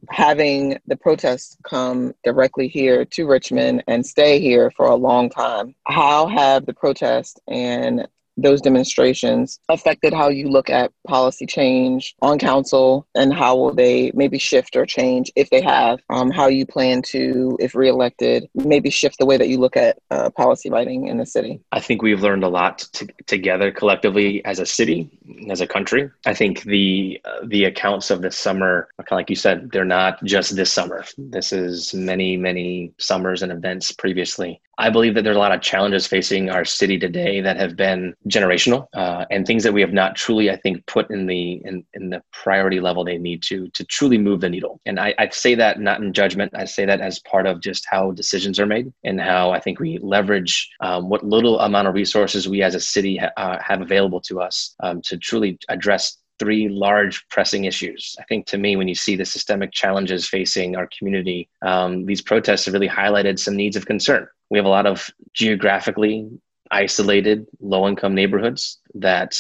Having the protests come directly here to Richmond and stay here for a long time, how have the protests and those demonstrations affected how you look at policy change on council and how will they maybe shift or change if they have um, how you plan to if reelected maybe shift the way that you look at uh, policy writing in the city? I think we've learned a lot t- together collectively as a city as a country. I think the uh, the accounts of this summer kind of like you said they're not just this summer. This is many many summers and events previously. I believe that there's a lot of challenges facing our city today that have been generational uh, and things that we have not truly, I think, put in the in, in the priority level they need to to truly move the needle. And I, I say that not in judgment. I say that as part of just how decisions are made and how I think we leverage um, what little amount of resources we as a city ha- uh, have available to us um, to truly address three large pressing issues. I think to me, when you see the systemic challenges facing our community, um, these protests have really highlighted some needs of concern. We have a lot of geographically isolated low income neighborhoods that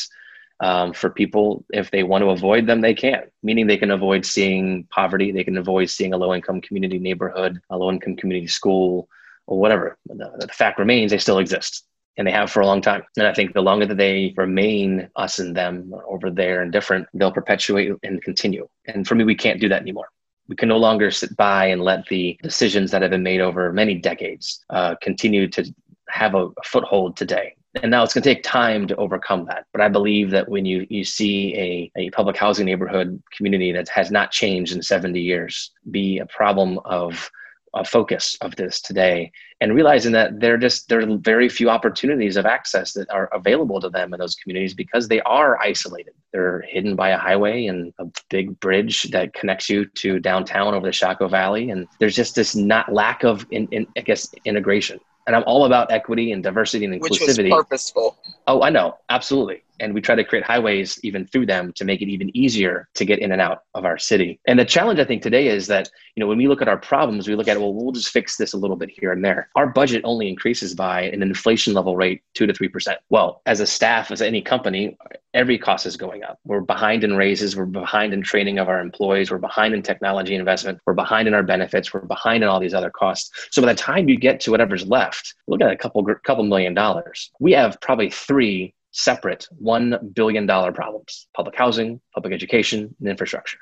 um, for people, if they want to avoid them, they can, meaning they can avoid seeing poverty, they can avoid seeing a low income community neighborhood, a low income community school, or whatever. The, the fact remains they still exist and they have for a long time. And I think the longer that they remain us and them over there and different, they'll perpetuate and continue. And for me, we can't do that anymore. We can no longer sit by and let the decisions that have been made over many decades uh, continue to have a, foothold today. And now it's going to take time to overcome that. But I believe that when you, you see a, a public housing neighborhood community that has not changed in 70 years be a problem of a focus of this today and realizing that there just there are very few opportunities of access that are available to them in those communities because they are isolated they're hidden by a highway and a big bridge that connects you to downtown over the Shockoe Valley and there's just this not lack of in, in I guess integration and I'm all about equity and diversity and inclusivity. Which was purposeful. Oh, I know, absolutely and we try to create highways even through them to make it even easier to get in and out of our city. And the challenge I think today is that, you know, when we look at our problems, we look at, well, we'll just fix this a little bit here and there. Our budget only increases by an inflation level rate, two to 3%. Well, as a staff, as any company, every cost is going up. We're behind in raises. We're behind in training of our employees. We're behind in technology investment. We're behind in our benefits. We're behind in all these other costs. So by the time you get to whatever's left, look at a couple, couple million dollars. We have probably three separate $1 billion problems public housing, public education, and infrastructure.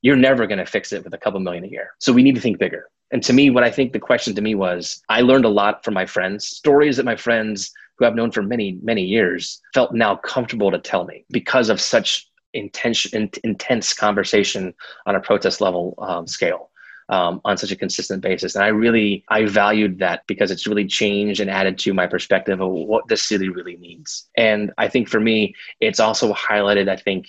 You're never going to fix it with a couple million a year. So we need to think bigger. And to me, what I think the question to me was I learned a lot from my friends, stories that my friends who I've known for many, many years felt now comfortable to tell me because of such intense, intense conversation on a protest level um, scale um, on such a consistent basis. And I really, I valued that because it's really changed and added to my perspective of what the city really needs. And I think for me, it's also highlighted, I think,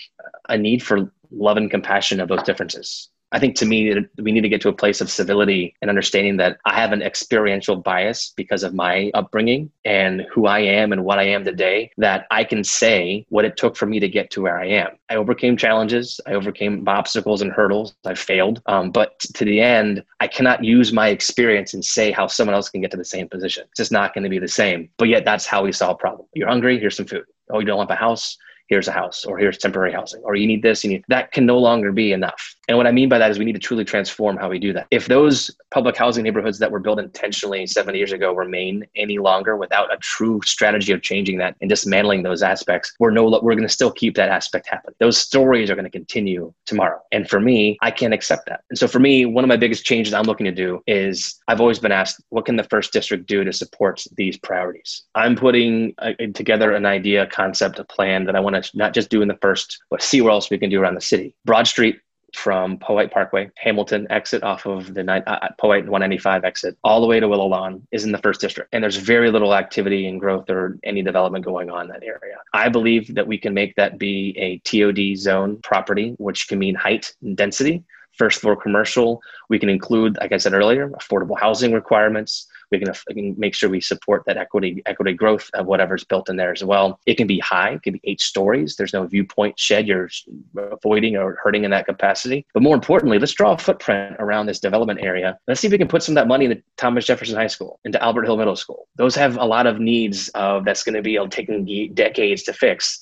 a need for love and compassion of those differences. I think to me, we need to get to a place of civility and understanding that I have an experiential bias because of my upbringing and who I am and what I am today, that I can say what it took for me to get to where I am. I overcame challenges, I overcame obstacles and hurdles, I failed. Um, but to the end, I cannot use my experience and say how someone else can get to the same position. It's just not going to be the same. But yet, that's how we solve problems. You're hungry, here's some food. Oh, you don't have a house? Here's a house or here's temporary housing or you need this you need that can no longer be enough. And what i mean by that is we need to truly transform how we do that. If those public housing neighborhoods that were built intentionally 70 years ago remain any longer without a true strategy of changing that and dismantling those aspects we're no we're going to still keep that aspect happen those stories are going to continue tomorrow. And for me i can't accept that. And so for me one of my biggest changes i'm looking to do is i've always been asked what can the first district do to support these priorities? I'm putting uh, together an idea concept a plan that i want to not just doing the first, but see where else we can do around the city. Broad Street from Powhite Parkway, Hamilton exit off of the uh, Powhite 195 exit, all the way to Willow Lawn is in the first district. And there's very little activity and growth or any development going on in that area. I believe that we can make that be a TOD zone property, which can mean height and density. First floor commercial, we can include, like I said earlier, affordable housing requirements, we can, we can make sure we support that equity equity growth of whatever's built in there as well. It can be high, it can be eight stories. There's no viewpoint shed you're avoiding or hurting in that capacity. But more importantly, let's draw a footprint around this development area. Let's see if we can put some of that money into Thomas Jefferson High School, into Albert Hill Middle School. Those have a lot of needs of that's going to be taking decades to fix.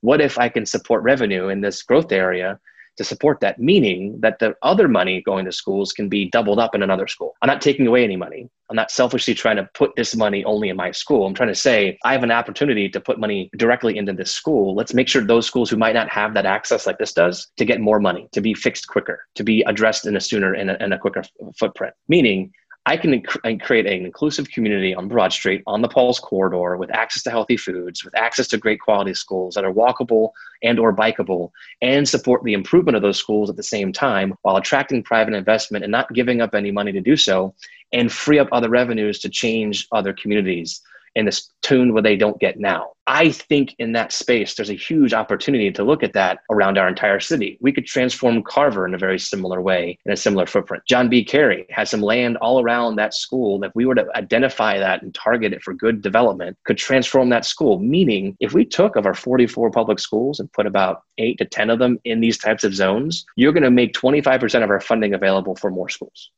What if I can support revenue in this growth area to support that, meaning that the other money going to schools can be doubled up in another school. I'm not taking away any money. I'm not selfishly trying to put this money only in my school. I'm trying to say I have an opportunity to put money directly into this school. Let's make sure those schools who might not have that access like this does to get more money, to be fixed quicker, to be addressed in a sooner and a, in a quicker footprint. Meaning I can inc- create an inclusive community on Broad Street, on the Pulse corridor, with access to healthy foods, with access to great quality schools that are walkable and or bikeable, and support the improvement of those schools at the same time while attracting private investment and not giving up any money to do so, and free up other revenues to change other communities in this tune where they don't get now. I think in that space, there's a huge opportunity to look at that around our entire city. We could transform Carver in a very similar way, in a similar footprint. John B. Cary has some land all around that school that if we were to identify that and target it for good development, could transform that school. Meaning, if we took of our 44 public schools and put about eight to 10 of them in these types of zones, you're going to make 25% of our funding available for more schools.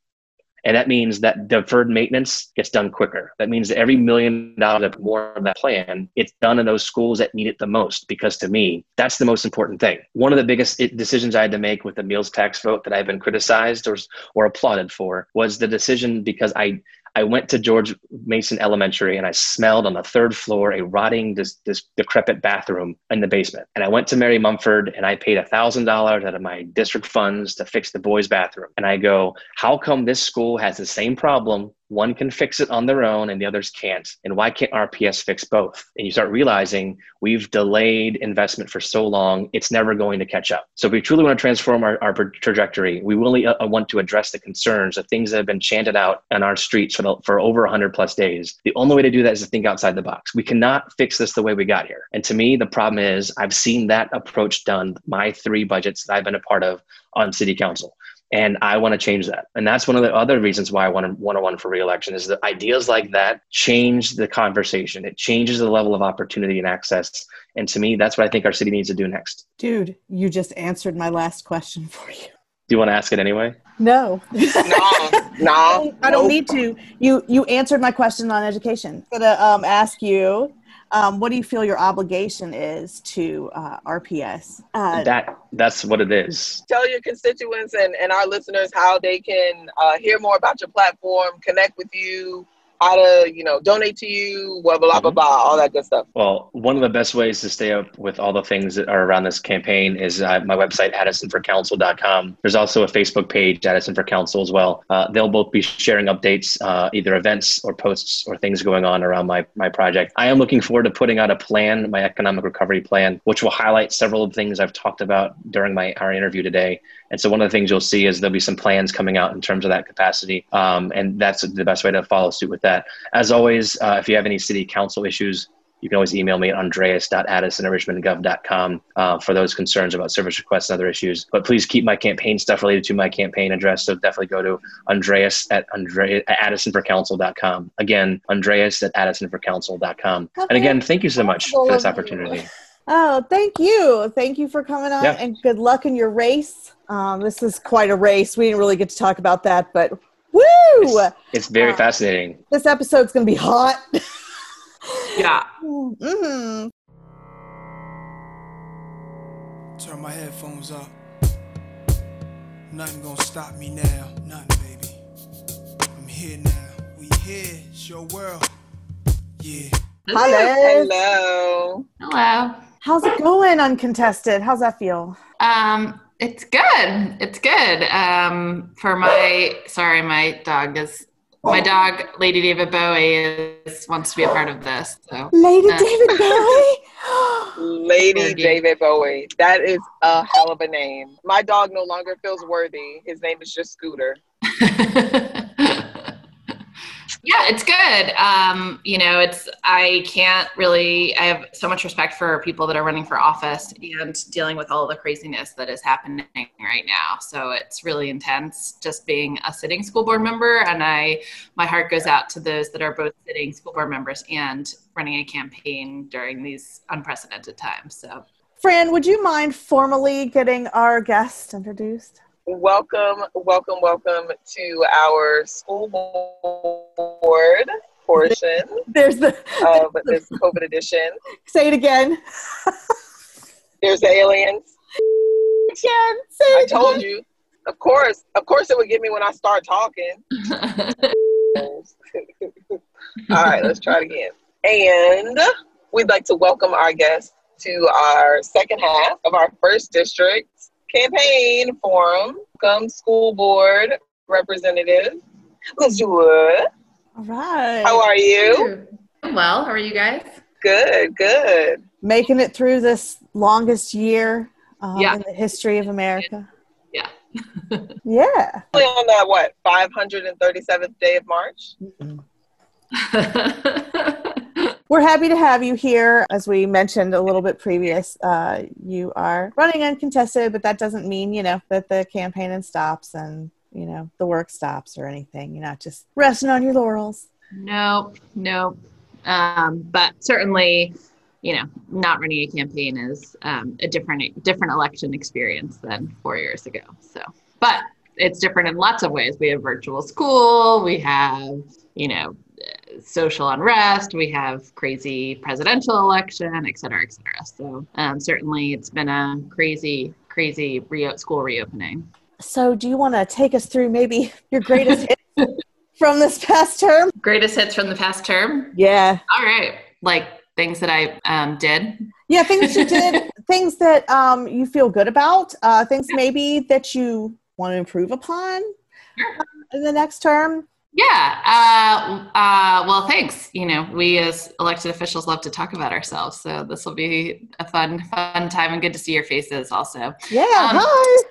And that means that deferred maintenance gets done quicker. That means that every million dollars more of that plan, it's done in those schools that need it the most. Because to me, that's the most important thing. One of the biggest decisions I had to make with the meals tax vote that I've been criticized or, or applauded for was the decision because I I went to George Mason Elementary and I smelled on the third floor a rotting, this, this decrepit bathroom in the basement. And I went to Mary Mumford and I paid $1,000 out of my district funds to fix the boys' bathroom. And I go, how come this school has the same problem one can fix it on their own and the others can't. And why can't RPS fix both? And you start realizing we've delayed investment for so long, it's never going to catch up. So if we truly want to transform our, our trajectory, we really uh, want to address the concerns, the things that have been chanted out on our streets for, the, for over 100 plus days. The only way to do that is to think outside the box. We cannot fix this the way we got here. And to me, the problem is I've seen that approach done my three budgets that I've been a part of on city council and I want to change that. And that's one of the other reasons why I want to want to run for reelection is that ideas like that change the conversation. It changes the level of opportunity and access. And to me, that's what I think our city needs to do next. Dude, you just answered my last question for you. Do you want to ask it anyway? No. no. No. I don't need to. You you answered my question on education. I'm gonna um, ask you um, what do you feel your obligation is to uh, RPS? Uh, that that's what it is. Tell your constituents and, and our listeners how they can uh, hear more about your platform, connect with you, how to, you know, donate to you, blah, blah, blah, blah, all that good stuff. Well, one of the best ways to stay up with all the things that are around this campaign is uh, my website, addisonforcouncil.com. There's also a Facebook page, Addison for Council, as well. Uh, they'll both be sharing updates, uh, either events or posts or things going on around my, my project. I am looking forward to putting out a plan, my economic recovery plan, which will highlight several of the things I've talked about during my our interview today. And so one of the things you'll see is there'll be some plans coming out in terms of that capacity. Um, and that's the best way to follow suit with that. As always, uh, if you have any city council issues, you can always email me at andreas.addison@richmondgov.com uh, for those concerns about service requests and other issues. But please keep my campaign stuff related to my campaign address. So definitely go to andreas at, Andre- at addisonforcouncil.com. Again, andreas at addisonforcouncil.com. Okay. And again, thank you so much for this opportunity. Oh, thank you. Thank you for coming on yeah. and good luck in your race. Um, this is quite a race. We didn't really get to talk about that, but woo! It's, it's very uh, fascinating. This episode's going to be hot. yeah. Mm-hmm. Turn my headphones up. Nothing gonna stop me now. Nothing, baby. I'm here now. We here. It's your world. Yeah. Hello. Hello. Hello. How's it going, uncontested? How's that feel? Um, it's good. It's good. Um, for my sorry, my dog is my dog, Lady David Bowie, is wants to be a part of this. So Lady uh, David Bowie. Lady David Bowie. That is a hell of a name. My dog no longer feels worthy. His name is just Scooter. Yeah, it's good. Um, you know, it's I can't really. I have so much respect for people that are running for office and dealing with all the craziness that is happening right now. So it's really intense just being a sitting school board member, and I my heart goes out to those that are both sitting school board members and running a campaign during these unprecedented times. So, Fran, would you mind formally getting our guest introduced? welcome, welcome, welcome to our school board portion there's the of this COVID edition. Say it again. there's the aliens. I told you. Of course, of course, it would get me when I start talking. All right, let's try it again. And we'd like to welcome our guest to our second half of our first district campaign forum. Come school board representative. Let's do it. All right. How are you? well. How are you guys? Good, good. Making it through this longest year um, yeah. in the history of America. Yeah. yeah. On that, what, 537th day of March? Mm-hmm. We're happy to have you here. As we mentioned a little bit previous, uh, you are running uncontested, but that doesn't mean, you know, that the campaign stops and, you know, the work stops or anything. You're not just resting on your laurels. Nope, nope. Um, but certainly, you know, not running a campaign is um, a different different election experience than four years ago. So, but it's different in lots of ways. We have virtual school, we have, you know, social unrest, we have crazy presidential election, et cetera, et cetera. So um, certainly it's been a crazy, crazy re- school reopening. So do you want to take us through maybe your greatest hits from this past term? Greatest hits from the past term? Yeah. All right. Like things that I um, did. Yeah, things you did, things that um, you feel good about, uh, things maybe that you want to improve upon Sure. in the next term. Yeah. Uh, uh, well, thanks. You know, we as elected officials love to talk about ourselves, so this will be a fun, fun time, and good to see your faces also. Yeah, Um, hi.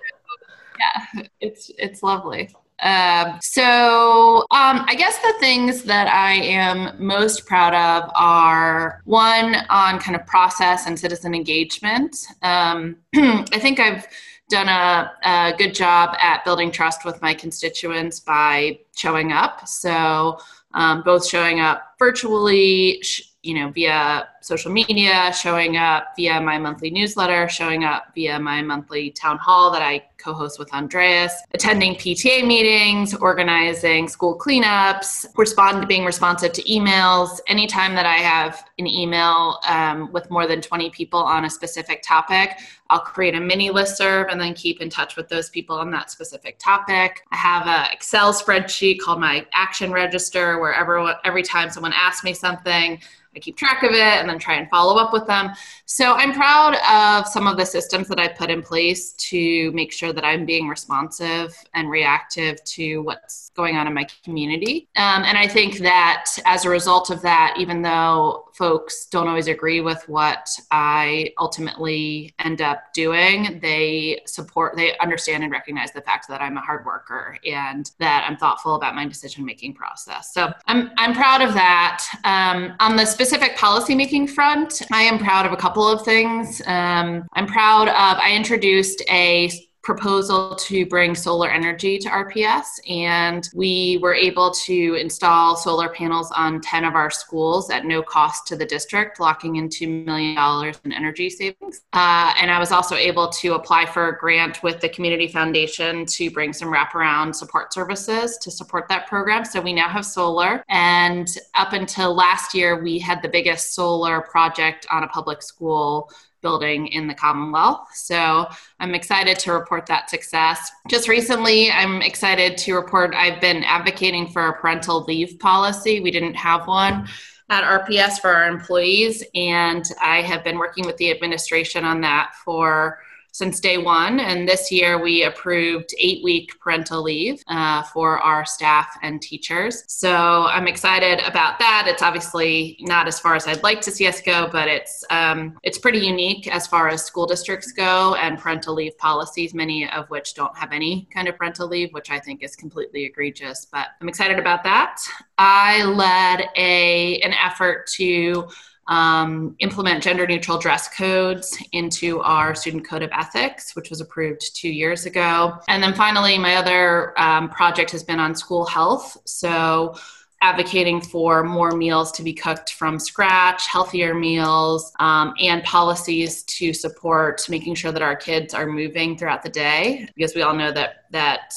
Yeah, it's it's lovely. Um, so um, I guess the things that I am most proud of are one on kind of process and citizen engagement. Um, I think I've done a, a good job at building trust with my constituents by showing up. So um, both showing up virtually, sh- you know, via social media, showing up via my monthly newsletter, showing up via my monthly town hall that I co-host with Andreas, attending PTA meetings, organizing school cleanups, respond being responsive to emails. Anytime that I have an email um, with more than 20 people on a specific topic, I'll create a mini listserv and then keep in touch with those people on that specific topic. I have an Excel spreadsheet called my action register where everyone, every time someone asks me something, I keep track of it and then try and follow up with them. So I'm proud of some of the systems that I put in place to make sure that I'm being responsive and reactive to what's going on in my community. Um, and I think that as a result of that, even though folks don't always agree with what I ultimately end up doing, they support, they understand and recognize the fact that I'm a hard worker and that I'm thoughtful about my decision making process. So I'm, I'm proud of that. Um, on the specific policymaking front, I am proud of a couple of things. Um, I'm proud of, I introduced a proposal to bring solar energy to RPS, and we were able to install solar panels on 10 of our schools at no cost to the district, locking in $2 million in energy savings. Uh, and I was also able to apply for a grant with the Community Foundation to bring some wraparound support services to support that program. So we now have solar, and up until last year, we had the biggest solar project on a public school building in the Commonwealth. So I'm excited to report that success. Just recently, I'm excited to report I've been advocating for a parental leave policy. We didn't have one at RPS for our employees, and I have been working with the administration on that for since day one. And this year we approved eight week parental leave uh, for our staff and teachers. So I'm excited about that. It's obviously not as far as I'd like to see us go, but it's um, it's pretty unique as far as school districts go and parental leave policies, many of which don't have any kind of parental leave, which I think is completely egregious. But I'm excited about that. I led a an effort to um, implement gender neutral dress codes into our student code of ethics, which was approved two years ago. And then finally, my other um, project has been on school health. So, advocating for more meals to be cooked from scratch, healthier meals, um, and policies to support making sure that our kids are moving throughout the day. Because we all know that that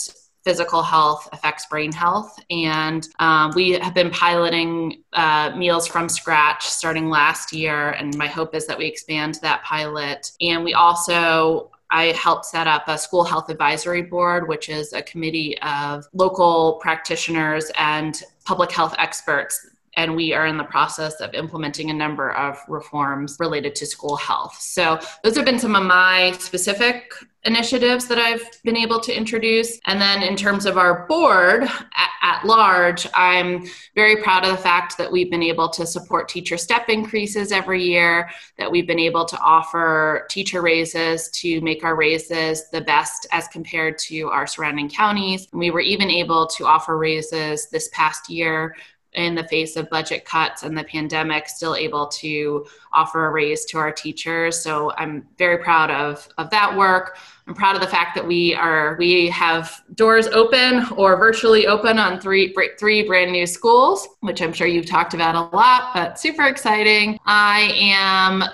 physical health affects brain health. And um, we have been piloting uh, meals from scratch starting last year. And my hope is that we expand that pilot. And we also I helped set up a school health advisory board, which is a committee of local practitioners and public health experts and we are in the process of implementing a number of reforms related to school health. So, those have been some of my specific initiatives that I've been able to introduce. And then, in terms of our board at, at, large, I'm very proud of the fact that we've been able to support teacher step increases every year, that we've been able to offer teacher raises to make our raises the best as compared to our surrounding counties. And we were even able to offer raises this past year in the face of budget cuts and the pandemic still able to offer a raise to our teachers. So i'm very proud of of that work. I'm proud of the fact that we are we have doors open or virtually open on three three brand new schools which i'm sure you've talked about a lot but super exciting. I am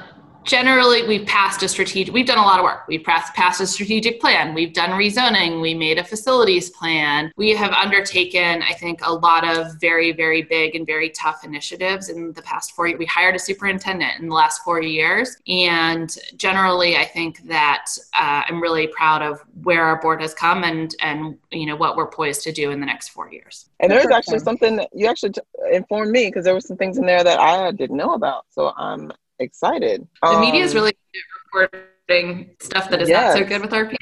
generally we've passed a strategic we've done a lot of work. We've passed, passed a strategic plan. We've done rezoning. We made a facilities plan. We have undertaken i think a lot of very very big and very tough initiatives in the past four years we hired a superintendent in the last four years. And generally i think that uh, i'm really proud of where our board has come and and you know what we're poised to do in the next four years. And there's actually something you actually informed me because there were some things in there that i didn't know about. So i'm excited. The um, media is really reporting stuff that is yes. not so good with RPS.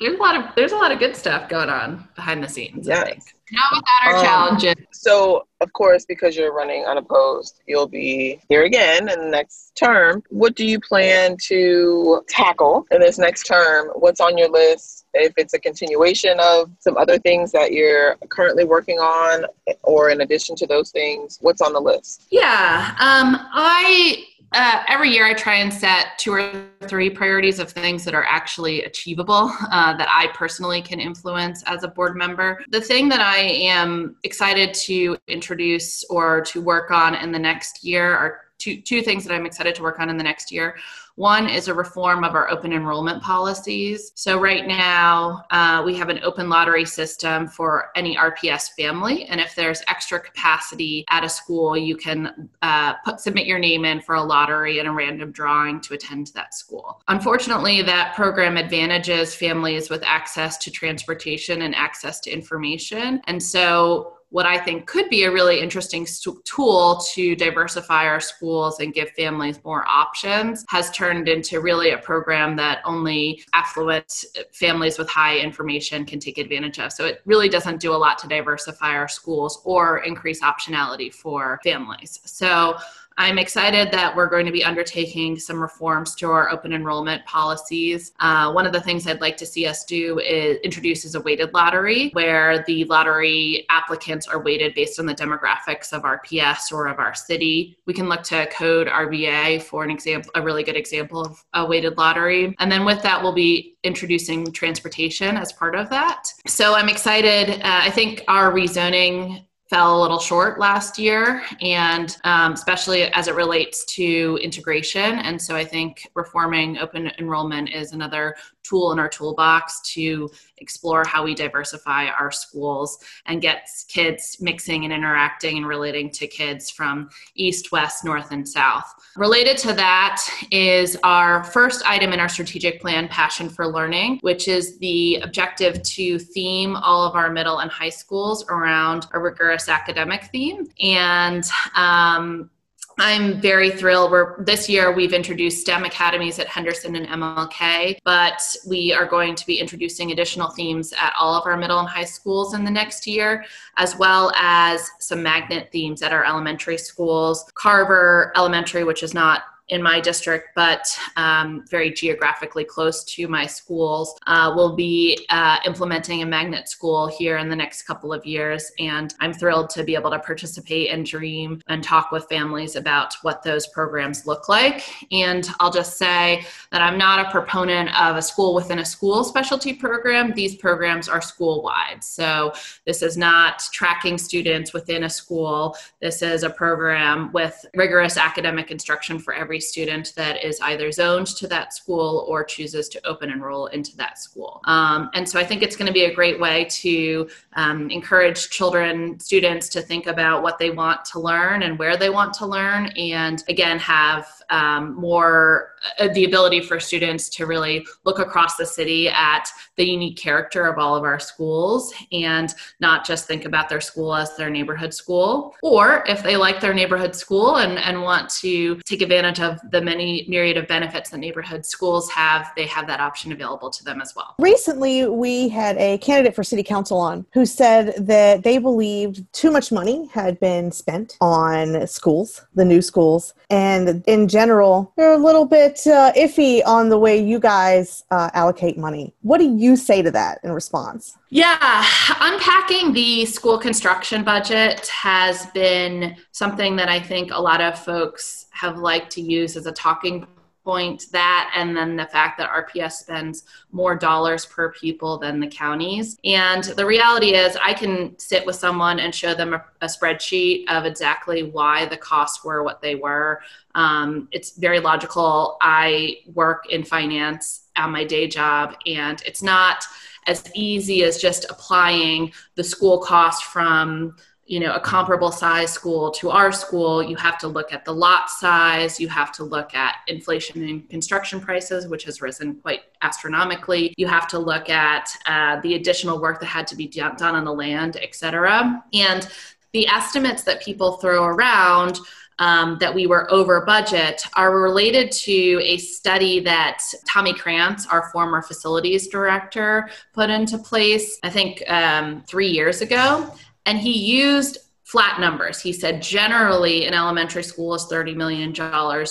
There's a lot of there's a lot of good stuff going on behind the scenes. Yes. I think. Not without our um, challenges. So, of course, because you're running unopposed, you'll be here again in the next term. What do you plan to tackle in this next term? What's on your list? If it's a continuation of some other things that you're currently working on, or in addition to those things, what's on the list? Yeah, um, I uh, every year I try and set two or three priorities of things that are actually achievable uh, that I personally can influence as a board member. The thing that I am excited to introduce or to work on in the next year are two, two things that I'm excited to work on in the next year. One is a reform of our open enrollment policies. So, right now, uh, we have an open lottery system for any RPS family. And if there's extra capacity at a school, you can uh, put, submit your name in for a lottery and a random drawing to attend that school. Unfortunately, that program advantages families with access to transportation and access to information. And so, what I think could be a really interesting tool to diversify our schools and give families more options has turned into really a program that only affluent uh, families with high information can take advantage of. So it really doesn't do a lot to diversify our schools or increase optionality for families. So I'm excited that we're going to be undertaking some reforms to our open enrollment policies. Uh, one of the things I'd like to see us do is introduce a weighted lottery where the lottery applicants are weighted based on the demographics of RPS or of our city. We can look to CodeRVA for an example, a really good example of a weighted lottery. And then with that, we'll be introducing transportation as part of that. So I'm excited. Uh, I think our rezoning fell a little short last year, and um, especially as it relates to integration. And so I think reforming open enrollment is another tool in our toolbox to explore how we diversify our schools and get kids mixing and interacting and relating to kids from east, west, north, and south. Related to that is our first item in our strategic plan, Passion for Learning, which is the objective to theme all of our middle and high schools around a rigorous academic theme. And um, I'm very thrilled. We're this year we've introduced STEM academies at Henderson and MLK, but we are going to be introducing additional themes at all of our middle and high schools in the next year, as well as some magnet themes at our elementary schools. Carver Elementary, which is not in my district, but um, very geographically close to my schools. Uh, will be uh, implementing a magnet school here in the next couple of years. And I'm thrilled to be able to participate and dream and talk with families about what those programs look like. And I'll just say that I'm not a proponent of a school within a school specialty program. These programs are school wide. So this is not tracking students within a school. This is a program with rigorous academic instruction for every every student that is either zoned to that school or chooses to open enroll into that school. Um, and so I think it's going to be a great way to um, encourage children, students to think about what they want to learn and where they want to learn, and again, have um, more uh, the ability for students to really look across the city at the unique character of all of our schools and not just think about their school as their neighborhood school. Or if they like their neighborhood school and, and want to take advantage of the many myriad of benefits that neighborhood schools have, they have that option available to them as well. Recently, we had a candidate for city council on who said that they believed too much money had been spent on schools, the new schools, and in general, they're a little bit uh, iffy on the way you guys uh, allocate money. What do you say to that in response? Yeah, unpacking the school construction budget has been something that I think a lot of folks have liked to use as a talking point that and then the fact that RPS spends more dollars per pupil than the counties. And the reality is, I can sit with someone and show them a, a spreadsheet of exactly why the costs were what they were. Um, it's very logical. I work in finance on my day job, and it's not as easy as just applying the school cost from you know a comparable size school to our school you have to look at the lot size you have to look at inflation in construction prices which has risen quite astronomically you have to look at uh, the additional work that had to be done on the land et cetera and the estimates that people throw around um, that we were over budget are related to a study that Tommy Kranz, our former facilities director, put into place, I think um, three years ago. And he used flat numbers. He said generally an elementary school is $30 million,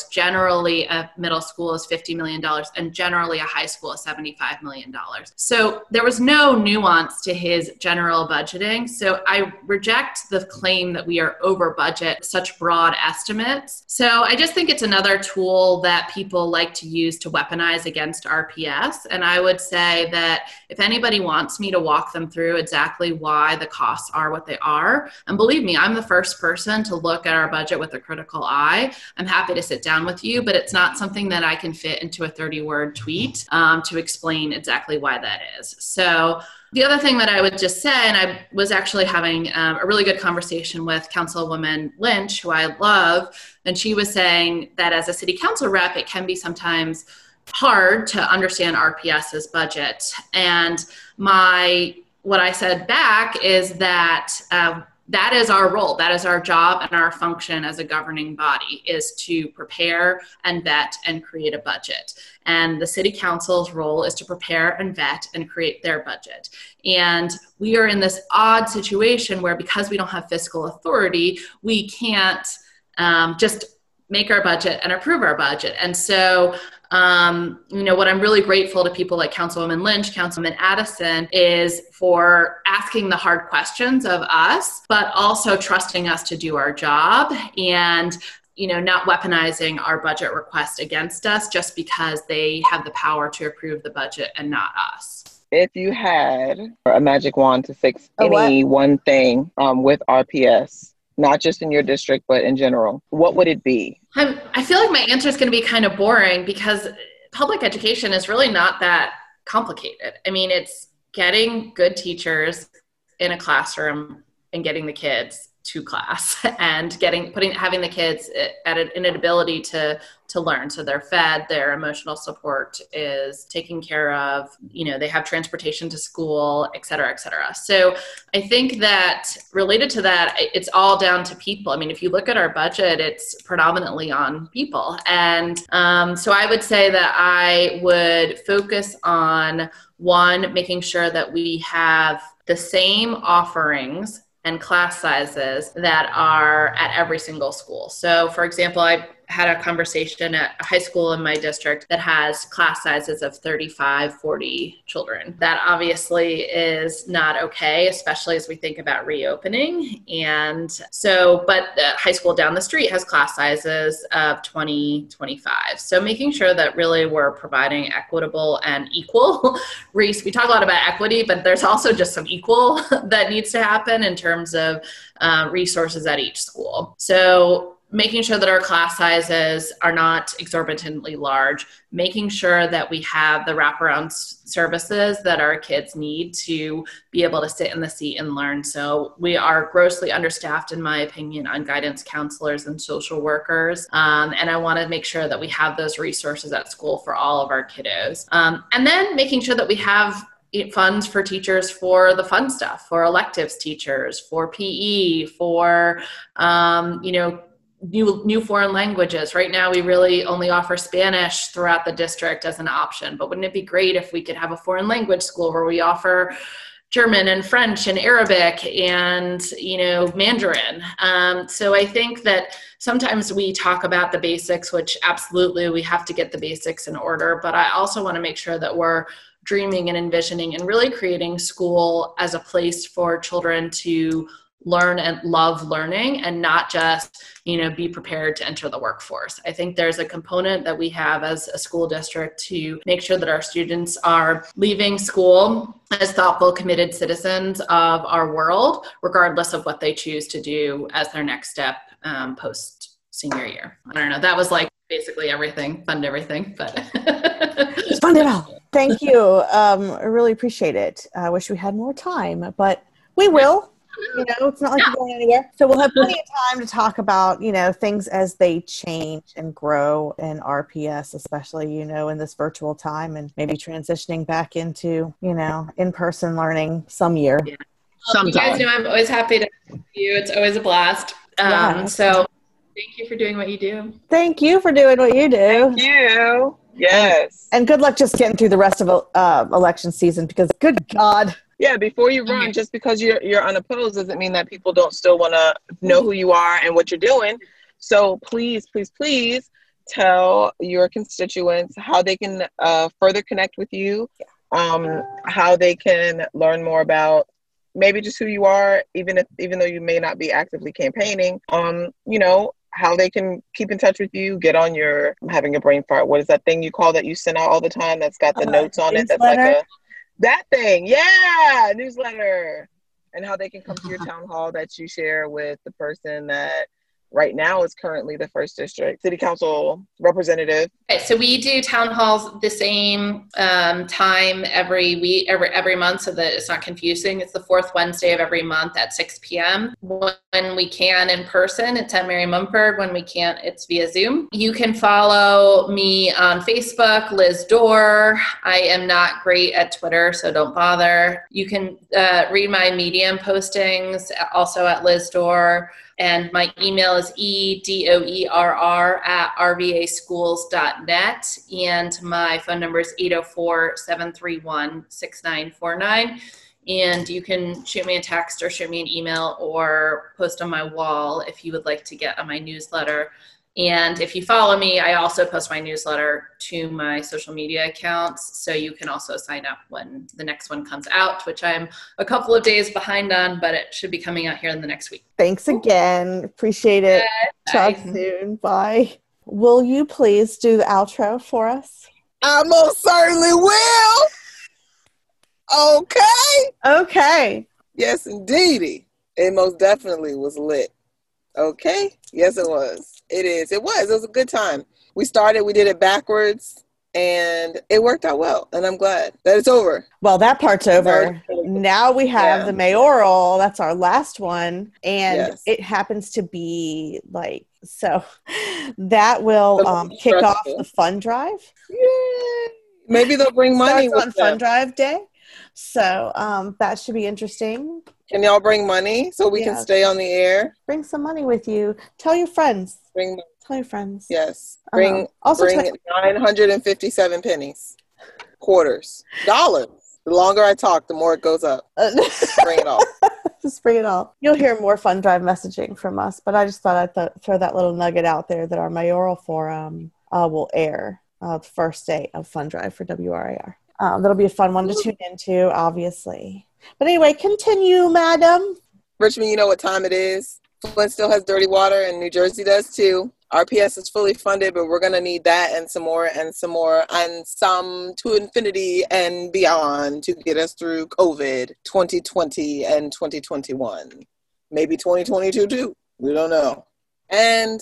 generally a middle school is $50 million, and generally a high school is $75 million. So there was no nuance to his general budgeting. So I reject the claim that we are over budget, such broad estimates. So I just think it's another tool that people like to use to weaponize against RPS. And I would say that if anybody wants me to walk them through exactly why the costs are what they are, and believe me, I'm the first person to look at our budget with a critical eye. I'm happy to sit down with you, but it's not something that I can fit into a 30 word tweet um, to explain exactly why that is. So, the other thing that I would just say, and I was actually having um, a really good conversation with Councilwoman Lynch, who I love, and she was saying that as a city council rep, it can be sometimes hard to understand RPS's budget. And my what I said back is that uh, that is our role that is our job and our function as a governing body is to prepare and vet and create a budget. And the city council's role is to prepare and vet and create their budget. And we are in this odd situation where because we don't have fiscal authority we can't um, just make our budget and approve our budget. And so um, you know, what I'm really grateful to people like Councilwoman Lynch, Councilman Addison, is for asking the hard questions of us, but also trusting us to do our job and you know, not weaponizing our budget request against us just because they have the power to approve the budget and not us. If you had a magic wand to fix any one thing um, with RPS, not just in your district, but in general, what would it be? I'm, I feel like my answer is going to be kind of boring because public education is really not that complicated. I mean, it's getting good teachers in a classroom and getting the kids to class and getting putting having the kids at an, an ability to to learn. So they're fed their emotional support is taken care of you know they have transportation to school et cetera et cetera. So i think that related to that it's all down to people. I mean if you look at our budget it's predominantly on people. And um, so i would say that i would focus on one making sure that we have the same offerings and class sizes that are at every single school. So, for example, I had a conversation at a high school in my district that has class sizes of 35, 40 children. That obviously is not okay, especially as we think about reopening. And so, but the high school down the street has class sizes of 20, 25. So making sure that really we're providing equitable and equal race. We talk a lot about equity, but there's also just some equal that needs to happen in terms of uh, resources at each school. So making sure that our class sizes are not exorbitantly large, making sure that we have the wraparound services that our kids need to be able to sit in the seat and learn. So we are grossly understaffed, in my opinion, on guidance counselors and social workers. Um, and I want to make sure that we have those resources at school for all of our kiddos. Um, and then making sure that we have funds for teachers for the fun stuff for electives teachers for pe for um, you know new new foreign languages. Right now we really only offer spanish throughout the district as an option but wouldn't it be great if we could have a foreign language school where we offer german and french and arabic and you know mandarin? Um, so i think that sometimes we talk about the basics which absolutely we have to get the basics in order but i also want to make sure that we're dreaming and envisioning and really creating school as a place for children to learn and love learning and not just you know be prepared to enter the workforce. I think there's a component that we have as a school district to make sure that our students are leaving school as thoughtful committed citizens of our world regardless of what they choose to do as their next step um, post senior year. I don't know. That was like basically everything. Fund everything but fund it all. Thank you. Um, i really appreciate it. I wish we had more time but we will you know, it's not like you're going anywhere. So we'll have plenty of time to talk about, you know, things as they change and grow in RPS, especially, you know, in this virtual time and maybe transitioning back into, you know, in person learning some year. Yeah. Well, you guys know I'm always happy to you. It's always a blast. Um, yeah. So thank you for doing what you do. Thank you for doing what you do. Thank you. Yes. And, and good luck just getting through the rest of uh, election season because good God yeah, before you run, just because you're you're unopposed doesn't mean that people don't still want to know who you are and what you're doing. So please, please, please tell your constituents how they can uh, further connect with you, um, how they can learn more about maybe just who you are, even if even though you may not be actively campaigning. Um, you know how they can keep in touch with you. Get on your I'm having a brain fart. What is that thing you call that you send out all the time? That's got the uh, notes on it. That's like a that thing, yeah, newsletter, and how they can come to your town hall that you share with the person that right now is currently the first district city council representative. Okay, so we do town halls the same um, time every week, every every month, so that it's not confusing. It's the fourth Wednesday of every month at 6 p.m. When we can in person, it's at Mary Munford. When we can't, it's via Zoom. You can follow me on Facebook, Liz Doerr. I am not great at Twitter, so don't bother. You can uh, read my Medium postings also at Liz Doerr. And my email is edoerr at rvaschools.net. And my phone number is 804 731 6949. And you can shoot me a text or shoot me an email or post on my wall if you would like to get on my newsletter. And if you follow me, I also post my newsletter to my social media accounts. So you can also sign up when the next one comes out, which I'm a couple of days behind on, but it should be coming out here in the next week. Thanks again. Appreciate it. Talk soon. Bye. Will you please do the outro for us? I most certainly will. Okay. Okay. Yes, indeedy. It most definitely was lit. Okay. Yes, it was. It is. It was. It was a good time. We started, we did it backwards, and it worked out well. And I'm glad that it's over. Well, that part's over. Now we have yeah. the mayoral. That's our last one. And yes. it happens to be like, so that will um, kick off the fund drive. Yay. Maybe they'll bring money on fund drive day. So um, that should be interesting. Can y'all bring money so we can stay on the air? Bring some money with you. Tell your friends. Bring tell your friends. Yes. Uh-huh. Bring uh-huh. also bring t- 957 pennies. Quarters. Dollars. The longer I talk, the more it goes up. bring it all. just bring it all. You'll hear more fund drive messaging from us, but I just thought I'd th- throw that little nugget out there that our mayoral forum uh, will air uh, the first day of fund drive for WRIR. Um, that'll be a fun one to tune into, obviously. But anyway, continue, madam. Richmond, you know what time it is. Flint still has dirty water, and New Jersey does too. RPS is fully funded, but we're going to need that and some more and some more and some to infinity and beyond to get us through COVID 2020 and 2021. Maybe 2022 too. We don't know. And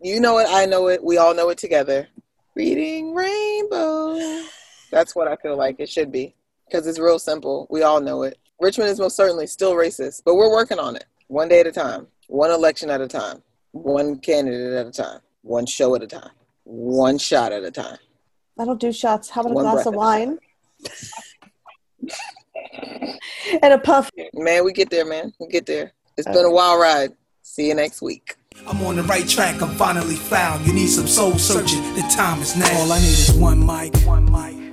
you know it, I know it, we all know it together. Reading Rainbow. That's what I feel like it should be because it's real simple. We all know it. Richmond is most certainly still racist, but we're working on it one day at a time, one election at a time, one candidate at a time, one show at a time, one shot at a time. I don't do shots. How about one a glass of wine? and a puff. Man, we get there, man. We get there. It's okay. been a wild ride. See you next week. I'm on the right track, I'm finally found. You need some soul searching, the time is now. All I need is one mic, one mic.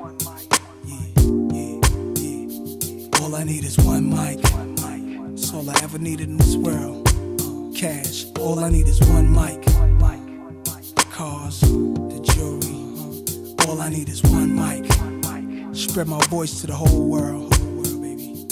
All I need is one mic. That's all I ever needed in this world. Cash. All I need is one mic. The cars, the jewelry. All I need is one mic. Spread my voice to the whole world. Whole world, baby.